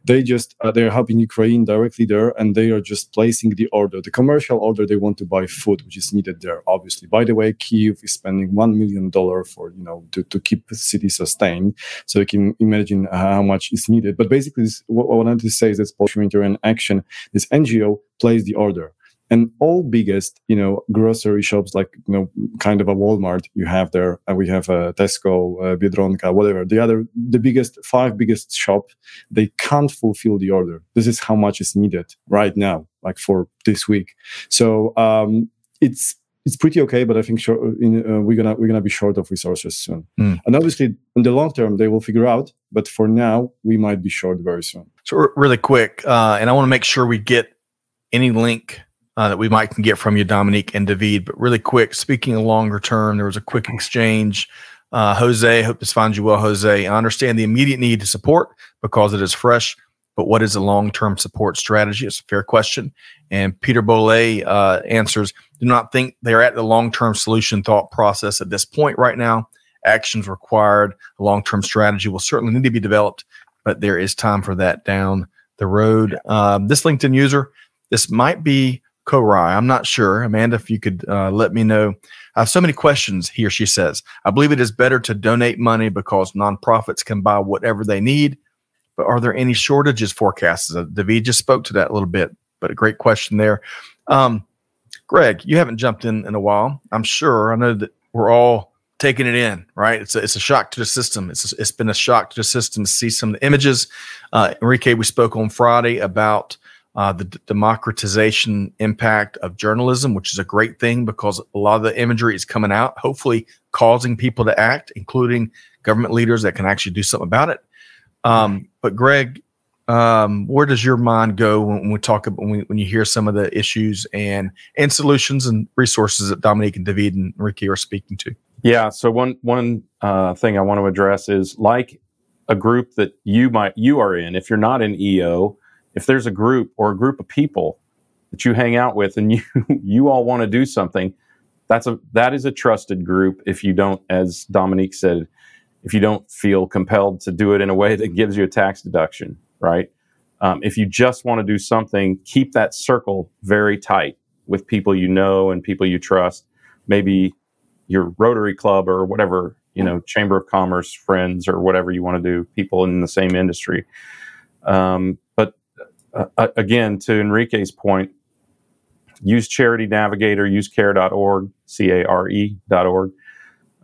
they just uh, they're helping Ukraine directly there, and they are just placing the order, the commercial order. They want to buy food, which is needed there, obviously. By the way, Kiev is spending one million dollar for you know to, to keep the city sustained, so you can imagine how much is needed. But basically, this, what I wanted to say is that Polish humanitarian action, this NGO plays the order and all biggest you know grocery shops like you know kind of a walmart you have there and we have a tesco a biedronka whatever the other the biggest five biggest shop they can't fulfill the order this is how much is needed right now like for this week so um it's it's pretty okay, but I think short, in, uh, we're gonna we're gonna be short of resources soon. Mm. And obviously, in the long term, they will figure out. But for now, we might be short very soon. So r- really quick, uh, and I want to make sure we get any link uh, that we might can get from you, Dominique and David. But really quick, speaking of longer term, there was a quick exchange. Uh, Jose, hope this finds you well, Jose. I understand the immediate need to support because it is fresh, but what is a long term support strategy? It's a fair question. And Peter Bolle uh, answers do not think they are at the long term solution thought process at this point right now. Actions required, a long term strategy will certainly need to be developed, but there is time for that down the road. Um, this LinkedIn user, this might be Korai. I'm not sure. Amanda, if you could uh, let me know. I have so many questions here, she says. I believe it is better to donate money because nonprofits can buy whatever they need. But are there any shortages forecasts? Uh, David just spoke to that a little bit, but a great question there. Um, Greg, you haven't jumped in in a while. I'm sure. I know that we're all taking it in, right? It's a, it's a shock to the system. It's a, it's been a shock to the system to see some of the images. Uh, Enrique, we spoke on Friday about uh, the d- democratization impact of journalism, which is a great thing because a lot of the imagery is coming out, hopefully causing people to act, including government leaders that can actually do something about it. Um, but Greg, um, where does your mind go when we talk about when, we, when you hear some of the issues and and solutions and resources that Dominique and David and Ricky are speaking to? Yeah. So one one uh, thing I want to address is like a group that you might you are in. If you're not in EO, if there's a group or a group of people that you hang out with and you you all want to do something, that's a that is a trusted group. If you don't, as Dominique said, if you don't feel compelled to do it in a way that gives you a tax deduction, right? Um, if you just want to do something, keep that circle very tight with people you know and people you trust. Maybe your Rotary Club or whatever, you know, Chamber of Commerce friends or whatever you want to do, people in the same industry. Um, uh, uh, again, to Enrique's point, use Charity Navigator, use care.org, C A R E.org.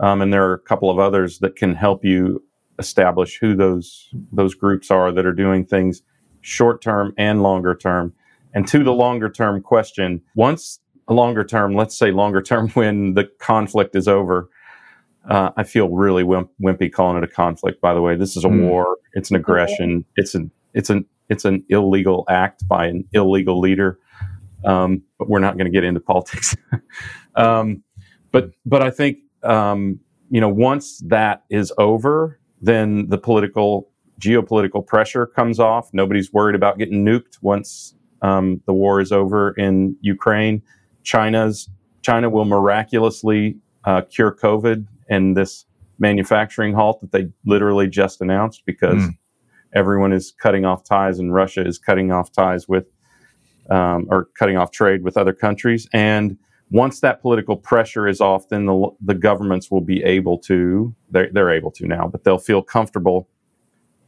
Um, and there are a couple of others that can help you establish who those those groups are that are doing things short term and longer term. And to the longer term question, once a longer term, let's say longer term when the conflict is over, uh, I feel really wimp, wimpy calling it a conflict. By the way, this is a mm. war. It's an aggression. It's an it's an it's an illegal act by an illegal leader. Um, but we're not going to get into politics. um, but but I think um, you know once that is over, then the political geopolitical pressure comes off. Nobody's worried about getting nuked once um, the war is over in Ukraine. China's China will miraculously uh, cure COVID and this manufacturing halt that they literally just announced because mm everyone is cutting off ties, and Russia is cutting off ties with um, or cutting off trade with other countries. And once that political pressure is off, then the the governments will be able to they're, they're able to now, but they'll feel comfortable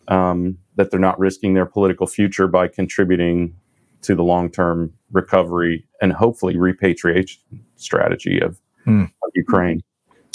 um, that they're not risking their political future by contributing to the long term recovery and hopefully repatriation strategy of, hmm. of Ukraine.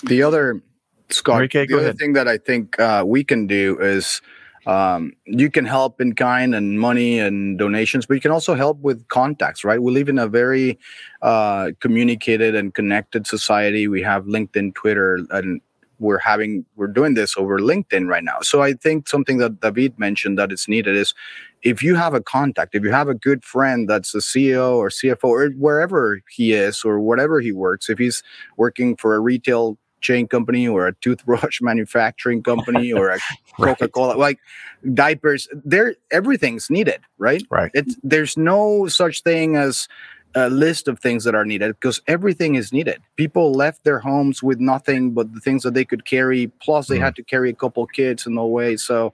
The other Scott, Enrique, the other ahead. thing that I think uh, we can do is um, you can help in kind and money and donations, but you can also help with contacts, right? We live in a very uh, communicated and connected society. We have LinkedIn, Twitter, and we're having we're doing this over LinkedIn right now. So I think something that David mentioned that is needed is if you have a contact, if you have a good friend that's a CEO or CFO or wherever he is or whatever he works, if he's working for a retail chain company or a toothbrush manufacturing company or a Coca-Cola, like diapers, there everything's needed, right? Right. It's there's no such thing as a list of things that are needed because everything is needed. People left their homes with nothing but the things that they could carry, plus they mm. had to carry a couple kids in the way. So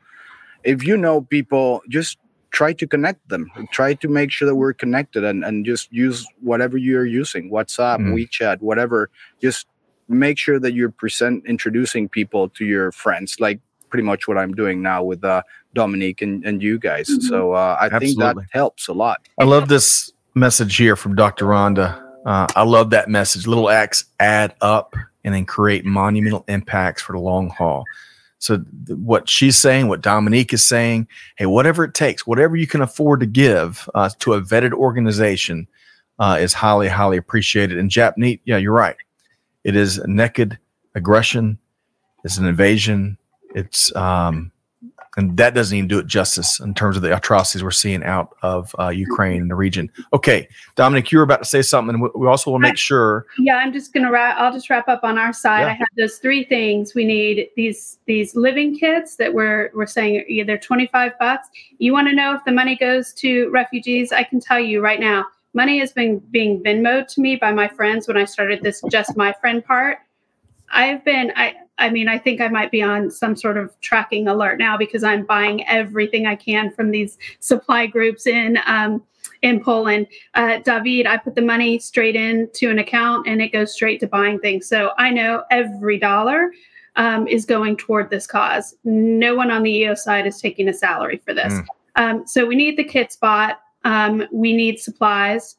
if you know people, just try to connect them. Try to make sure that we're connected and, and just use whatever you're using, WhatsApp, mm. WeChat, whatever. Just make sure that you're present introducing people to your friends like pretty much what i'm doing now with uh, dominique and, and you guys mm-hmm. so uh, i Absolutely. think that helps a lot i love this message here from Dr. Rhonda. Uh, I love that message. Little acts add up and then create monumental impacts for the long haul. So, th- what she's saying, what Dominique is saying, hey, whatever it takes, whatever you can afford to give uh, to a vetted organization uh, is highly, highly appreciated. And Japneet, yeah, you're right. It is naked aggression, it's an invasion, it's um, and that doesn't even do it justice in terms of the atrocities we're seeing out of uh, Ukraine and the region. Okay, Dominique, you were about to say something. We- We also to make sure. Yeah, I'm just gonna wrap. I'll just wrap up on our side. Yeah. I have those three things. We need these these living kits that we're we're saying yeah, they're 25 bucks. You want to know if the money goes to refugees? I can tell you right now, money has been being Venmoed to me by my friends when I started this just my friend part. I've been I I mean I think I might be on some sort of tracking alert now because I'm buying everything I can from these supply groups in um, in Poland. Uh, David, I put the money straight into an account and it goes straight to buying things. So I know every dollar um, is going toward this cause. No one on the EO side is taking a salary for this. Mm. Um, so we need the kit spot. Um, we need supplies.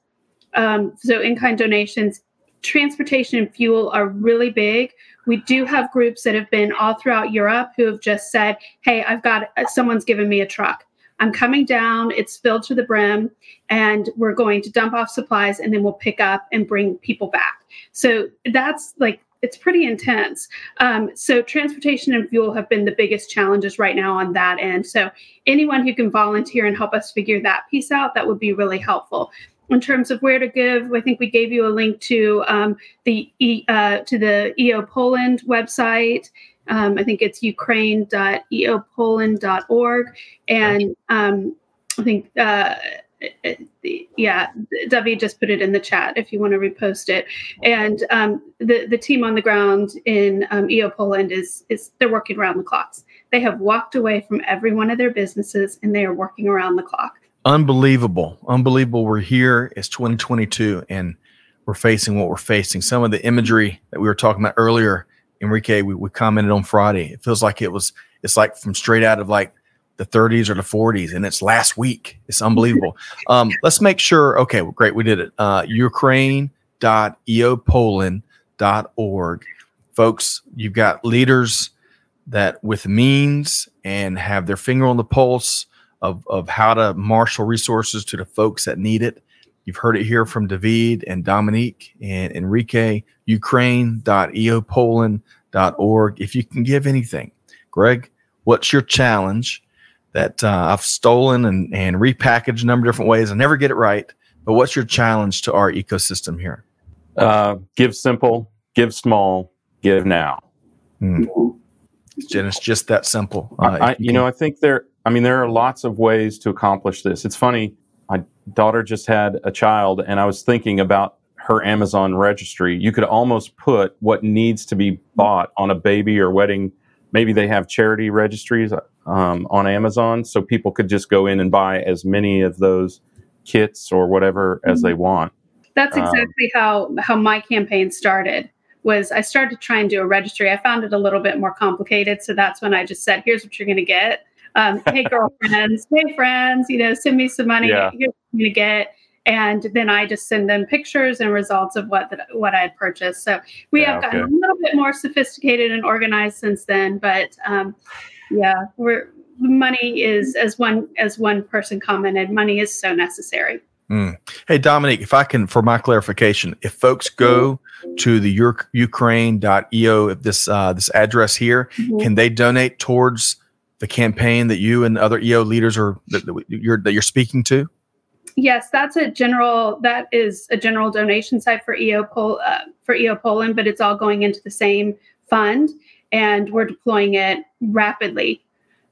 Um, so in kind donations, transportation and fuel are really big. We do have groups that have been all throughout Europe who have just said, "Hey, I've got someone's given me a truck. I'm coming down. It's filled to the brim, and we're going to dump off supplies, and then we'll pick up and bring people back." So that's like it's pretty intense. Um, so transportation and fuel have been the biggest challenges right now on that end. So anyone who can volunteer and help us figure that piece out, that would be really helpful in terms of where to give, I think we gave you a link to um, the e, uh, to the EO Poland website. Um, I think it's ukraine.eopoland.org, and um, I think uh, yeah, David just put it in the chat if you want to repost it. And um, the the team on the ground in um, EO Poland is is they're working around the clocks. They have walked away from every one of their businesses, and they are working around the clock. Unbelievable. Unbelievable we're here. It's 2022 and we're facing what we're facing. Some of the imagery that we were talking about earlier enrique we, we commented on friday. It feels like it was it's like from straight out of like the 30s or the 40s and it's last week it's unbelievable um, let's make sure okay well, great we did it uh, ukraine.eopoland.org folks you've got leaders that with means and have their finger on the pulse of, of how to marshal resources to the folks that need it. You've heard it here from David and Dominique and Enrique, ukraine.eopoland.org. If you can give anything, Greg, what's your challenge that uh, I've stolen and, and repackaged a number of different ways? I never get it right, but what's your challenge to our ecosystem here? Uh, give simple, give small, give now. Hmm. And it's just that simple. Uh, I, you know, I think there. I mean, there are lots of ways to accomplish this. It's funny. My daughter just had a child, and I was thinking about her Amazon registry. You could almost put what needs to be bought on a baby or wedding. Maybe they have charity registries um, on Amazon, so people could just go in and buy as many of those kits or whatever as they want. That's exactly um, how how my campaign started was I started to try and do a registry. I found it a little bit more complicated. So that's when I just said, here's what you're going to get. Um, hey, girlfriends, hey, friends, you know, send me some money. Yeah. Here's what you're going to get. And then I just send them pictures and results of what the, what I had purchased. So we Yeah, have gotten okay. a little bit more sophisticated and organized since then. But um, yeah, we're money is as one as one person commented, money is so necessary. Mm. Hey, Dominique, if I can, for my clarification, if folks go to the Uk- Ukraine.eo, if this uh, this address here, Mhm. can they donate towards the campaign that you and other EO leaders are that, that you're that you're speaking to? Yes, that's a general. That is a general donation site for EO Pol, uh, for EO Poland, but it's all going into the same fund, and we're deploying it rapidly.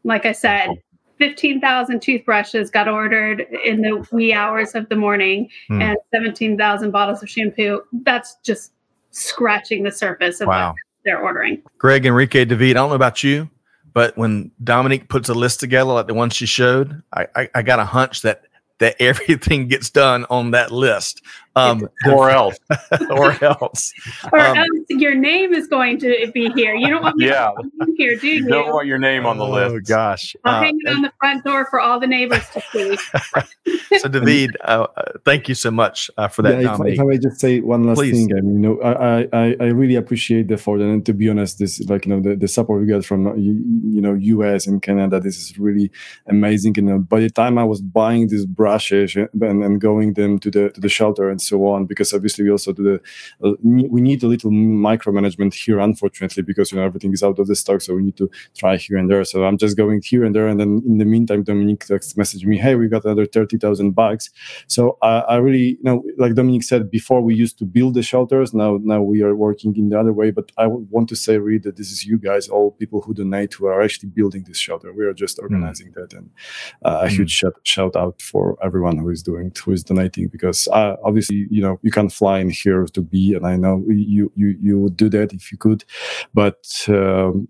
Like I said, fifteen thousand toothbrushes got ordered in the wee hours of the morning, Hmm. and seventeen thousand bottles of shampoo. That's just scratching the surface of Wow. what they're ordering. Greg, Enrique, David, I don't know about you, but when Dominique puts a list together like the one she showed, I, I, I got a hunch that that everything gets done on that list. Um, or else. or else. or Um, else your name is going to be here. You don't want me Yeah. to be here, do you? You don't want your name on the Oh list. gosh. I'll Uh, hang it on the front door for all the neighbors to see. so David, uh, uh, thank you so much uh, for that, yeah, if, if I may just say one last Please. thing, I mean, you know, I, I, I really appreciate the effort, and to be honest, this like you know the, the support we got from uh, you, you know US and Canada, this is really amazing. You know, by the time I was buying these brushes and, and going them to the to the shelter and so on, because obviously we also do the uh, we need a little micromanagement here, unfortunately, because you know everything is out of the stock, so we need to try here and there. So I'm just going here and there, and then in the meantime, Dominique text message me, hey, we got another thirty thousand bucks. So I, I really, you know, like Dominique said before, we used to build the shelters. Now, now we are working in the other way. But I want to say really that this is you guys, all people who donate, who are actually building this shelter. We are just organizing that, and uh, a Mm. huge shout, shout out for everyone who is doing, who is donating, because uh, obviously, you know, you can't fly in here to be, and I know you you you would do that if you could, but um,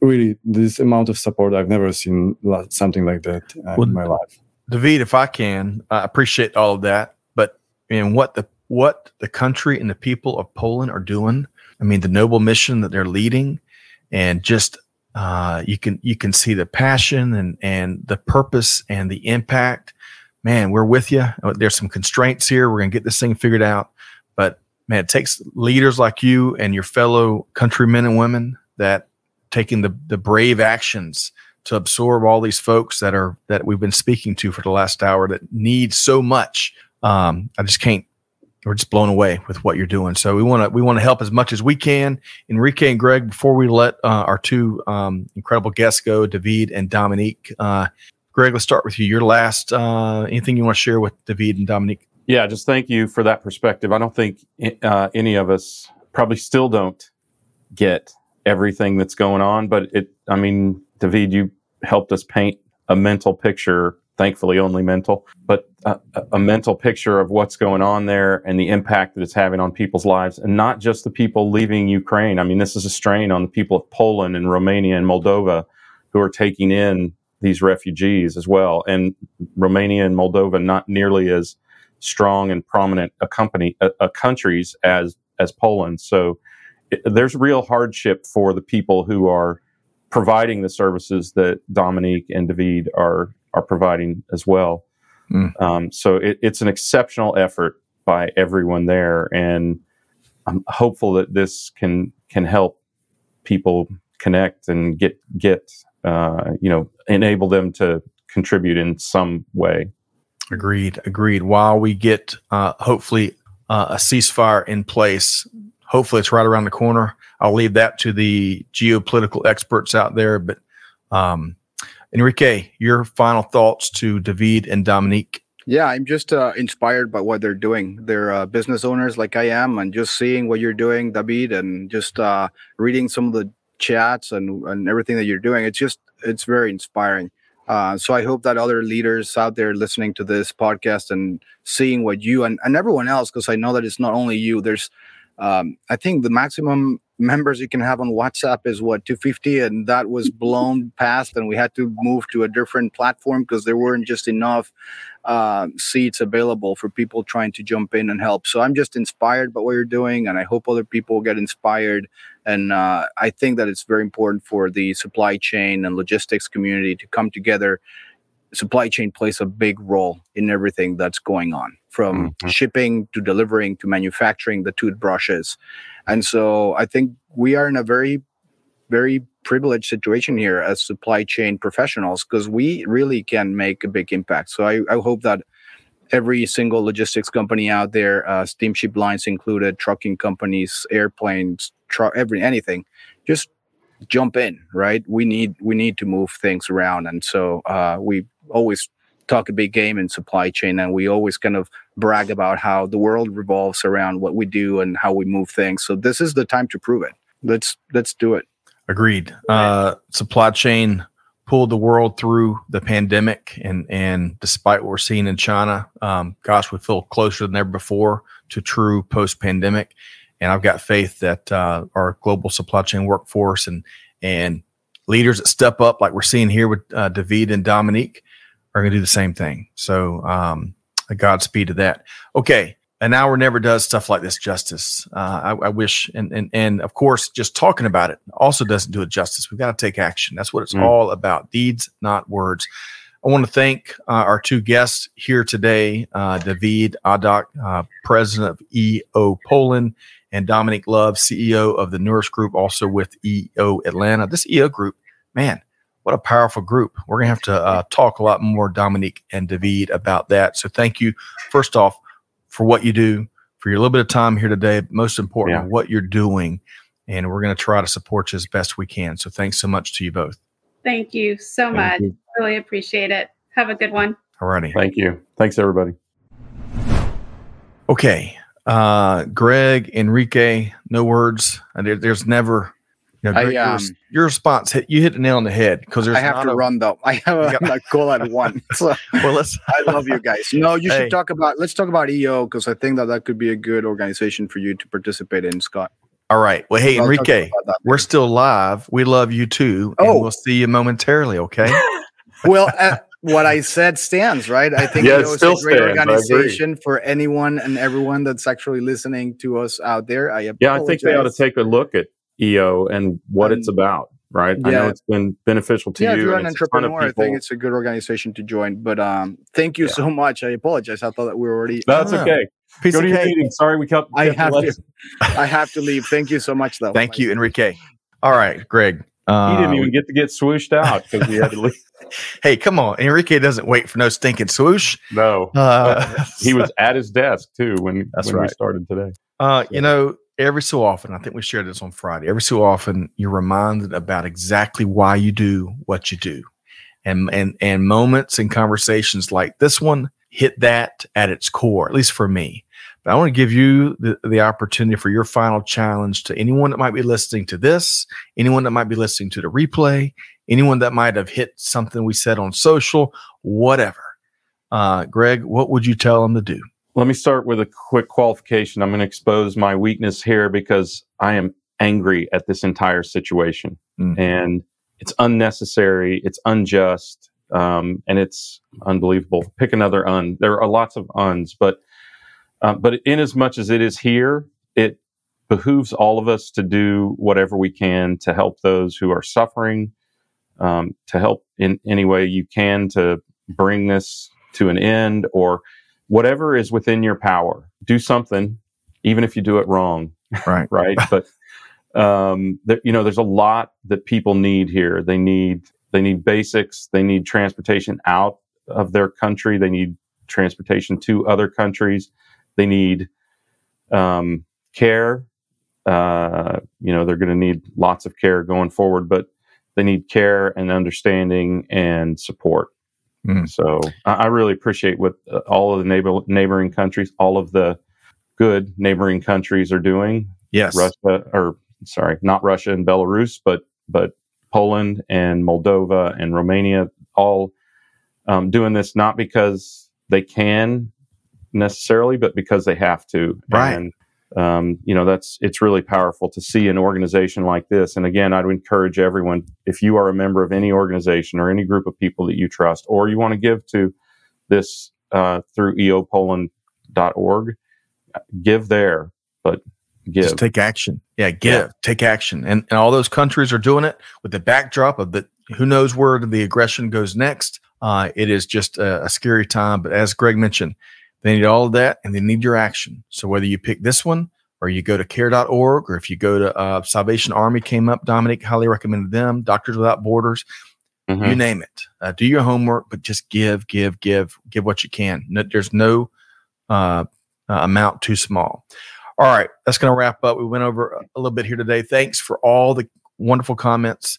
really, this amount of support I've never seen something like that uh, Well, in my life. David, if I can, I appreciate all of that. But and what the what the country and the people of Poland are doing. I mean, the noble mission that they're leading, and just uh, you can you can see the passion and and the purpose and the impact. Man, we're with you. Uh, There's some constraints here. We're gonna get this thing figured out. But man, it takes leaders like you and your fellow countrymen and women that taking the the brave actions to absorb all these folks that are that we've been speaking to for the last hour that need so much. Um, I just can't. We're just blown away with what you're doing. So we want to we want to help as much as we can. Enrique and Greg, before we let uh, our two um, incredible guests go, David and Dominique. Uh, Greg, let's start with you. Your last uh, anything you want to share with David and Dominique? Yeah, just thank you for that perspective. I don't think uh, any of us probably still don't get everything that's going on, but it, I mean, David, you helped us paint a mental picture, thankfully only mental, but a, a- a mental picture of what's going on there and the impact that it's having on people's lives and not just the people leaving Ukraine. I mean, this is a strain on the people of Poland and Romania and Moldova who are taking in these refugees as well. And Romania and Moldova not nearly as strong and prominent a company, a, a countries as as Poland. So it, there's real hardship for the people who are providing the services that Dominique and David are are providing as well. Mm. Um, so it, it's an exceptional effort by everyone there, and I'm hopeful that this can can help people connect and get get uh, you know enable them to contribute in some way. Agreed. Agreed. While we get uh, hopefully uh, a ceasefire in place, hopefully it's right around the corner. I'll leave that to the geopolitical experts out there. But um, Enrique, your final thoughts to David and Dominique. Yeah, I'm just uh, inspired by what they're doing. They're uh, business owners like I am, and just seeing what you're doing, David, and just uh, reading some of the chats and, and everything that you're doing. It's just it's very inspiring. Uh, so I hope that other leaders out there listening to this podcast and seeing what you and, and everyone else, because I know that it's not only you. There's, um, I think the maximum members you can have on WhatsApp is what 250, and that was blown past, and we had to move to a different platform because there weren't just enough uh, seats available for people trying to jump in and help. So I'm just inspired by what you're doing, and I hope other people get inspired. And uh, I think that it's very important for the supply chain and logistics community to come together. Supply chain plays a big role in everything that's going on, from Mhm. shipping to delivering to manufacturing the toothbrushes. And so I think we are in a very, very privileged situation here as supply chain professionals because we really can make a big impact. So I, I hope that every single logistics company out there, uh, steamship lines included, trucking companies, airplanes, truck, every anything, just jump in. Right? We need we need to move things around, and so uh, we always talk a big game in supply chain, and we always kind of brag about how the world revolves around what we do and how we move things. So this is the time to prove it. Let's let's do it. Agreed. Uh, supply chain pulled the world through the pandemic, and and despite what we're seeing in China, um, gosh, we feel closer than ever before to true post-pandemic. And I've got faith that uh, our global supply chain workforce and and leaders that step up, like we're seeing here with uh, David and Dominique, are going to do the same thing. So, um, a Godspeed to that. Okay, an hour never does stuff like this justice. Uh, I, I, wish, and, and and of course, just talking about it also doesn't do it justice. We've got to take action. That's what it's mm. all about: deeds, not words. I want to thank uh, our two guests here today, uh, David Adak, uh, president of EO Poland, and Dominique Love, CEO of the Nourish Group, also with EO Atlanta. This EO group, man, what a powerful group. We're going to have to uh, talk a lot more, Dominique and David, about that. So thank you, first off, for what you do, for your little bit of time here today. Most important, yeah. what you're doing. And we're going to try to support you as best we can. So thanks so much to you both. Thank you so Thank much. You. Really appreciate it. Have a good one. All righty. Thank you. Thanks, everybody. Okay. Uh, Greg, Enrique, no words. There, there's never you know, I, um, your, your, response hit you hit the nail on the head because there's I have to a, run though. I have a, a call at one. So well, let's. I love you guys. No, you hey. should talk about. Let's talk about EO because I think that that could be a good organization for you to participate in, Scott. All right. Well, hey, I'll Enrique, we're still live. We love you too. Oh, we'll see you momentarily. Okay. well, uh, what I said stands, right? I think yeah, it it's a great stands, organization for anyone and everyone that's actually listening to us out there. I yeah, I think they ought to take a look at EO and what um, it's about. Right. Yeah. I know it's been beneficial to yeah, you. if you're an entrepreneur, I think it's a good organization to join. But um, thank you yeah. so much. I apologize. I thought that we were already. That's okay. Piece Go to your meeting. Sorry, we kept. I have to. I have to leave. Thank you so much, though. Thank you, Enrique. All right, Greg. He didn't even um, get to get swooshed out because we had to leave. hey, come on. Enrique doesn't wait for no stinking swoosh. No. Uh, he was at his desk too when, that's when right. we started today. Uh, so. You know, every so often, I think we shared this on Friday. Every so often, you're reminded about exactly why you do what you do, and and and moments and conversations like this one hit that at its core. At least for me. But I want to give you the, the opportunity for your final challenge to anyone that might be listening to this, anyone that might be listening to the replay, anyone that might have hit something we said on social, whatever. Uh, Greg, what would you tell them to do? Let me start with a quick qualification. I'm going to expose my weakness here because I am angry at this entire situation. Mm. And it's unnecessary, it's unjust, um, and it's unbelievable. Pick another un. There are lots of uns, but uh, but in as much as it is here, it behooves all of us to do whatever we can to help those who are suffering, um, to help in any way you can to bring this to an end or whatever is within your power, do something, even if you do it wrong. Right. right. But, um, there, you know, there's a lot that people need here. They need, they need basics. They need transportation out of their country. They need transportation to other countries. They need, um, care. Uh, you know, they're going to need lots of care going forward, but they need care and understanding and support. Mm. So I, I, really appreciate what uh, all of the neighbor, neighboring countries, all of the good neighboring countries are doing. Yes, Russia, or sorry, not Russia and Belarus, but but Poland and Moldova and Romania, all um, doing this not because they can necessarily, but because they have to. Right. And um, you know that's it's really powerful to see an organization like this. And again i'd encourage everyone if you are a member of any organization or any group of people that you trust or you want to give to this uh, through eopoland.org give there but give. Just take action. Yeah give. Yeah. take action. And, and all those countries are doing it with the backdrop of the who knows where the aggression goes next. Uh, it is just a, a scary time. But as greg mentioned they need all of that and they need your action. So whether you pick this one or you go to care.org or if you go to uh, Salvation Army came up, Dominique highly recommended them, Doctors Without Borders, mm-hmm. you name it. Uh, do your homework, but just give, give, give, give what you can. No, there's no uh, uh amount too small. All right, that's going to wrap up. We went over a little bit here today. Thanks for all the wonderful comments.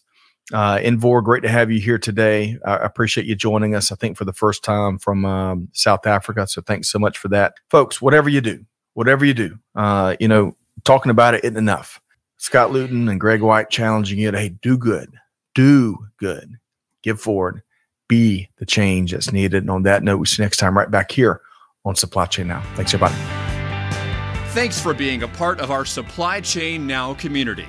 Uh, Envor, great to have you here today. I appreciate you joining us, I think, for the first time from um, South Africa. So thanks so much for that. Folks, whatever you do, whatever you do, uh, you know, talking about it isn't enough. Scott Luton and Greg White challenging you to, hey, do good, do good, give forward, be the change that's needed. And on that note, we see you next time right back here on Supply Chain Now. Thanks, everybody. Thanks for being a part of our Supply Chain Now community.